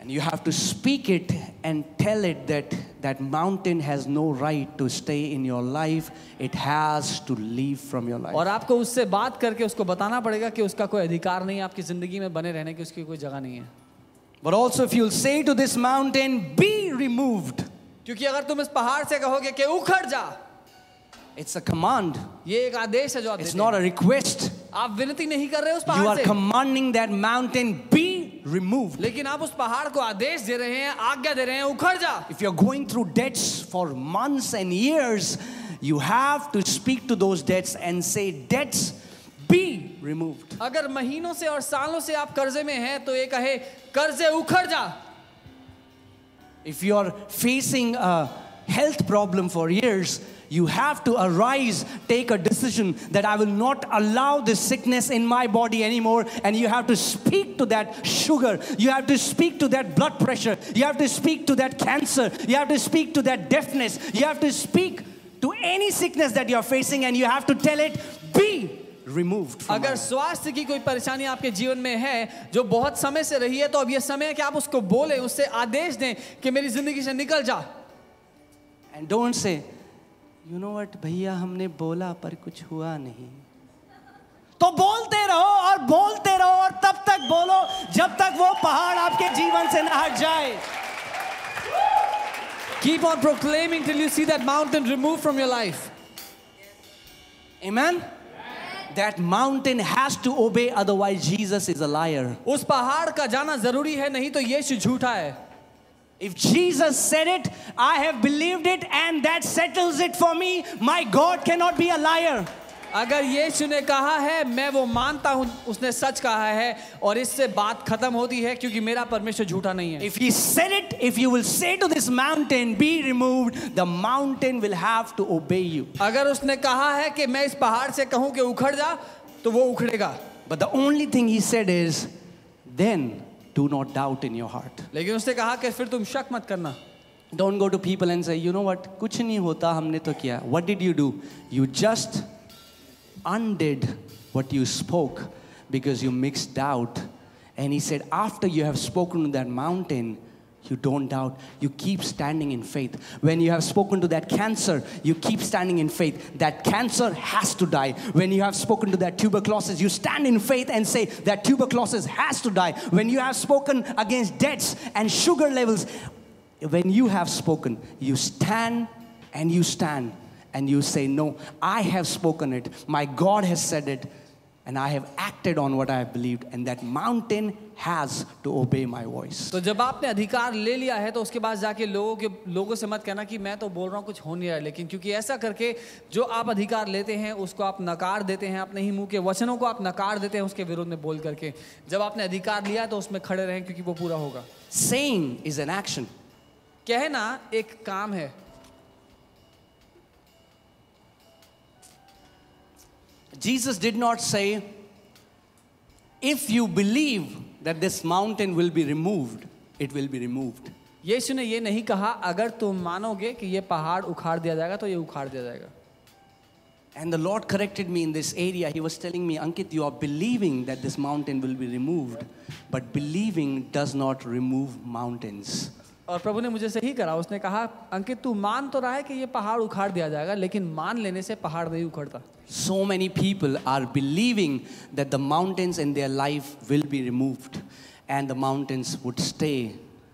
And you have to speak it and tell it that that mountain has no right to stay in your life. It has to leave from your life. और आपको उससे बात करके उसको बताना पड़ेगा कि उसका कोई अधिकार नहीं है आपकी जिंदगी में बने रहने की उसकी कोई जगह नहीं है But also, if you'll say to this mountain, be removed, क्योंकि अगर तुम इस पहाड़ से कहोगे कि उखड़ जा it's a command, ये एक आदेश है जो आप it's देते not हैं। a request. आप विनती नहीं कर रहे उस You पहाड़ are से commanding that mountain be removed. लेकिन आप उस पहाड़ को आदेश दे रहे हैं आज्ञा दे रहे हैं उखड़ जा If you're going through debts for months and years, you have to speak to those debts and say, Debts be removed. अगर महीनों से और सालों से आप कर्जे में हैं तो ये कहे कर्जे उखड़ जा If you're facing a health problem for years, you have to arise, take a decision that I will not allow this sickness in my body anymore. And you have to speak to that sugar. You have to speak to that blood pressure. You have to speak to that cancer. You have to speak to that deafness. You have to speak to any sickness that you're facing and you have to tell it, be removed. From my अगर life." स्वास्थ्य की कोई परेशानी आपके जीवन में है जो बहुत समय से रही है तो अब ये समय है कि आप उसको बोले उससे आदेश दें कि मेरी जिंदगी से निकल जा And don't say, you know what भैया हमने बोला पर कुछ हुआ नहीं। तो बोलते रहो और बोलते रहो और तब तक बोलो जब तक वो पहाड़ आपके जीवन से ना हट जाए। Keep on proclaiming till you see that mountain remove from your life amen that mountain has to obey otherwise Jesus is a liar उस पहाड़ का जाना ज़रूरी है नहीं तो यीशु झूठा है। If Jesus said it, I have believed it, and that settles it for me. My God cannot be a liar. अगर यीशु ने कहा है मैं वो मानता हूँ उसने सच कहा है और इससे बात खत्म होती है क्योंकि मेरा परमेश्वर झूठा नहीं है if you said it if you will say to this mountain be removed the mountain will have to obey you अगर उसने कहा है कि मैं इस पहाड़ से कहूँ कि उखड़ जा तो वो उखड़ेगा but the only thing he said is then do not doubt in your heart. लेकिन उसने कहा कि फिर तुम शक मत करना Don't go to people and say, you know what, कुछ नहीं होता हमने तो किया. What did you do? You just undid what you spoke because you mixed doubt. And he said, after you have spoken to that mountain, you don't doubt. You keep standing in faith. When you have spoken to that cancer, you keep standing in faith. That cancer has to die. When you have spoken to that tuberculosis, you stand in faith and say, that tuberculosis has to die. When you have spoken against debts and sugar levels, when you have spoken, you stand and you stand and you say, No, I have spoken it. My God has said it. And I have acted on what I have believed. And that mountain has to obey my voice. तो जब आपने अधिकार ले लिया है तो उसके बाद जाके लोगों के लोगों से मत कहना कि मैं तो बोल रहा हूँ कुछ हो नहीं रहा है लेकिन क्योंकि ऐसा करके जो आप अधिकार लेते हैं उसको आप नकार देते हैं अपने ही मुँह के वचनों को आप नकार देते हैं उसके विरोध में बोल करके जब आपने अधिकार लिया तो उसमें खड़े रहें क्योंकि वो पूरा होगा Saying is an action. कहना एक काम है Jesus did not say, if you believe that this mountain will be removed, it will be removed. यीशु ने ये नहीं कहा अगर तुम मानोगे कि ये पहाड़ उखाड़ दिया जाएगा तो ये उखाड़ दिया जाएगा And the Lord corrected me in this area. He was telling me, Ankit, you are believing that this mountain will be removed, but believing does not remove mountains. और प्रभु ने मुझे सही करा। उसने कहा अंकित तू मान तो रहा है कि ये पहाड़ उखाड़ दिया जाएगा लेकिन मान लेने से पहाड़ नहीं उखड़ता। So many people are believing that the mountains in their life will be removed and the mountains would stay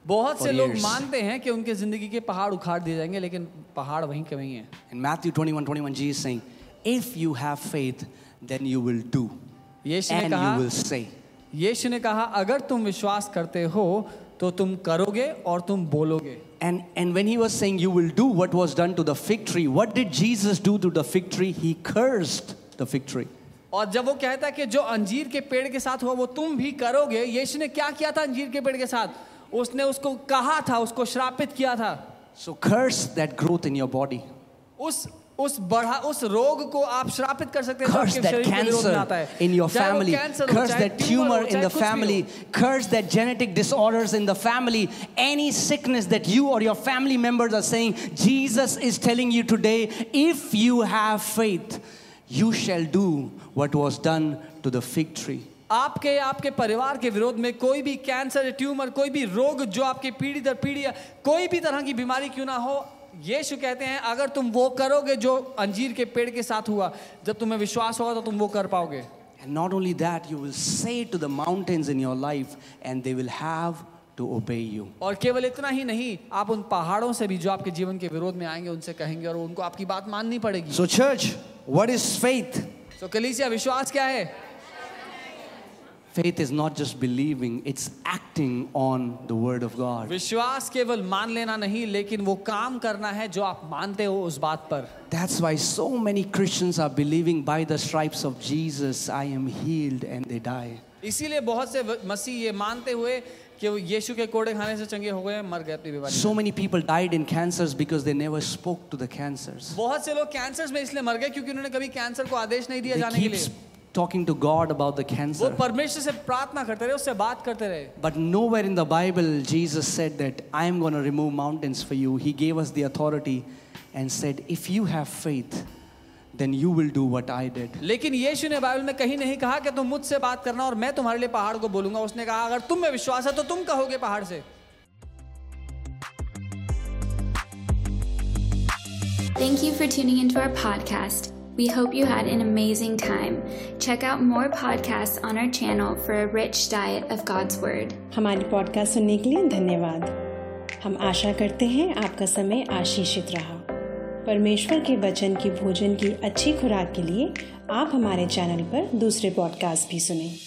बहुत से लोग मानते हैं कि उनके ज़िंदगी के पहाड़ उखाड़ दिए जाएँगे लेकिन पहाड़ वहीं के वहीं है। In Matthew 21 21 Jesus saying if you have faith then you will do यीशु ने कहा यीशु ने कहा अगर तुम विश्वास करते हो तो तुम करोगे और तुम बोलोगे And, and when he was saying, You will do what was done to the fig tree, what did Jesus do to the fig tree? He cursed the fig tree. और जब वो कहता है कि जो अंजीर के पेड़ के साथ हुआ वो तुम भी करोगे यीशु ने क्या किया था अंजीर के पेड़ के साथ उसने उसको कहा था उसको श्रापित किया था So curse that growth in your body. उस उस बढ़ा उस रोग को आप श्रापित कर सकते हैं आपके शरीर में आता है। In your family curse that tumor in the family curse that genetic disorders in the family any sickness that you और your family members are saying Jesus is telling you today if you have faith you shall do what was done to the fig tree आपके आपके परिवार के विरोध में कोई भी cancer tumour कोई भी रोग जो आपके पीढ़ी दर पीढ़ी कोई भी तरह की बीमारी क्यों ना हो यीशु कहते हैं अगर तुम वो करोगे जो अंजीर के पेड़ के साथ हुआ जब तुम्हें विश्वास होगा तो तुम वो कर पाओगे And not only that, you will say to the mountains in your life, and they will have to obey you. और केवल इतना ही नहीं आप उन पहाड़ों से भी जो आपके जीवन के विरोध में आएँगे उनसे कहेंगे और उनको आपकी बात माननी पड़ेगी So, church, what is faith? तो कलीसिया विश्वास क्या है Faith is not just believing, it's acting on the word of God. विश्वास केवल मान लेना नहीं लेकिन वो काम करना है जो आप मानते हो उस बात पर That's why so many Christians are believing by the stripes of Jesus, I am healed, and they die. इसीलिए बहुत से व- मसीह ये मानते हुए कि वो यीशु के कोड़े खाने से चंगे हो गए मर गए अपनी बीमारी So many people died in cancers because they never spoke to the cancers. बहुत से लोग कैंसर में इसलिए मर गए क्योंकि उन्होंने कभी कैंसर को आदेश नहीं दिया They जाने के keep लिए talking to God about the वो cancer. परमेश्वर से प्रार्थना करते रहे उससे बात करते रहे But nowhere in the Bible Jesus said that I am going to remove mountains for you. He gave us the authority and said, If you have faith, then you will do what I did. लेकिन यीशु ने Bible में कहीं नहीं कहा कि तुम मुझसे बात करना और मैं तुम्हारे लिए पहाड़ को बोलूंगा उसने कहा अगर तुम में विश्वास है तो तुम कहोगे पहाड़ से Thank you for tuning into our podcast. We hope you had an amazing time. Check out more podcasts on our channel for a rich diet of God's Word. हमारी पॉडकास्ट सुनने के लिए धन्यवाद हम आशा करते हैं आपका समय आशीषित रहा परमेश्वर के वचन की भोजन की अच्छी खुराक के लिए आप हमारे चैनल पर दूसरे पॉडकास्ट भी सुनें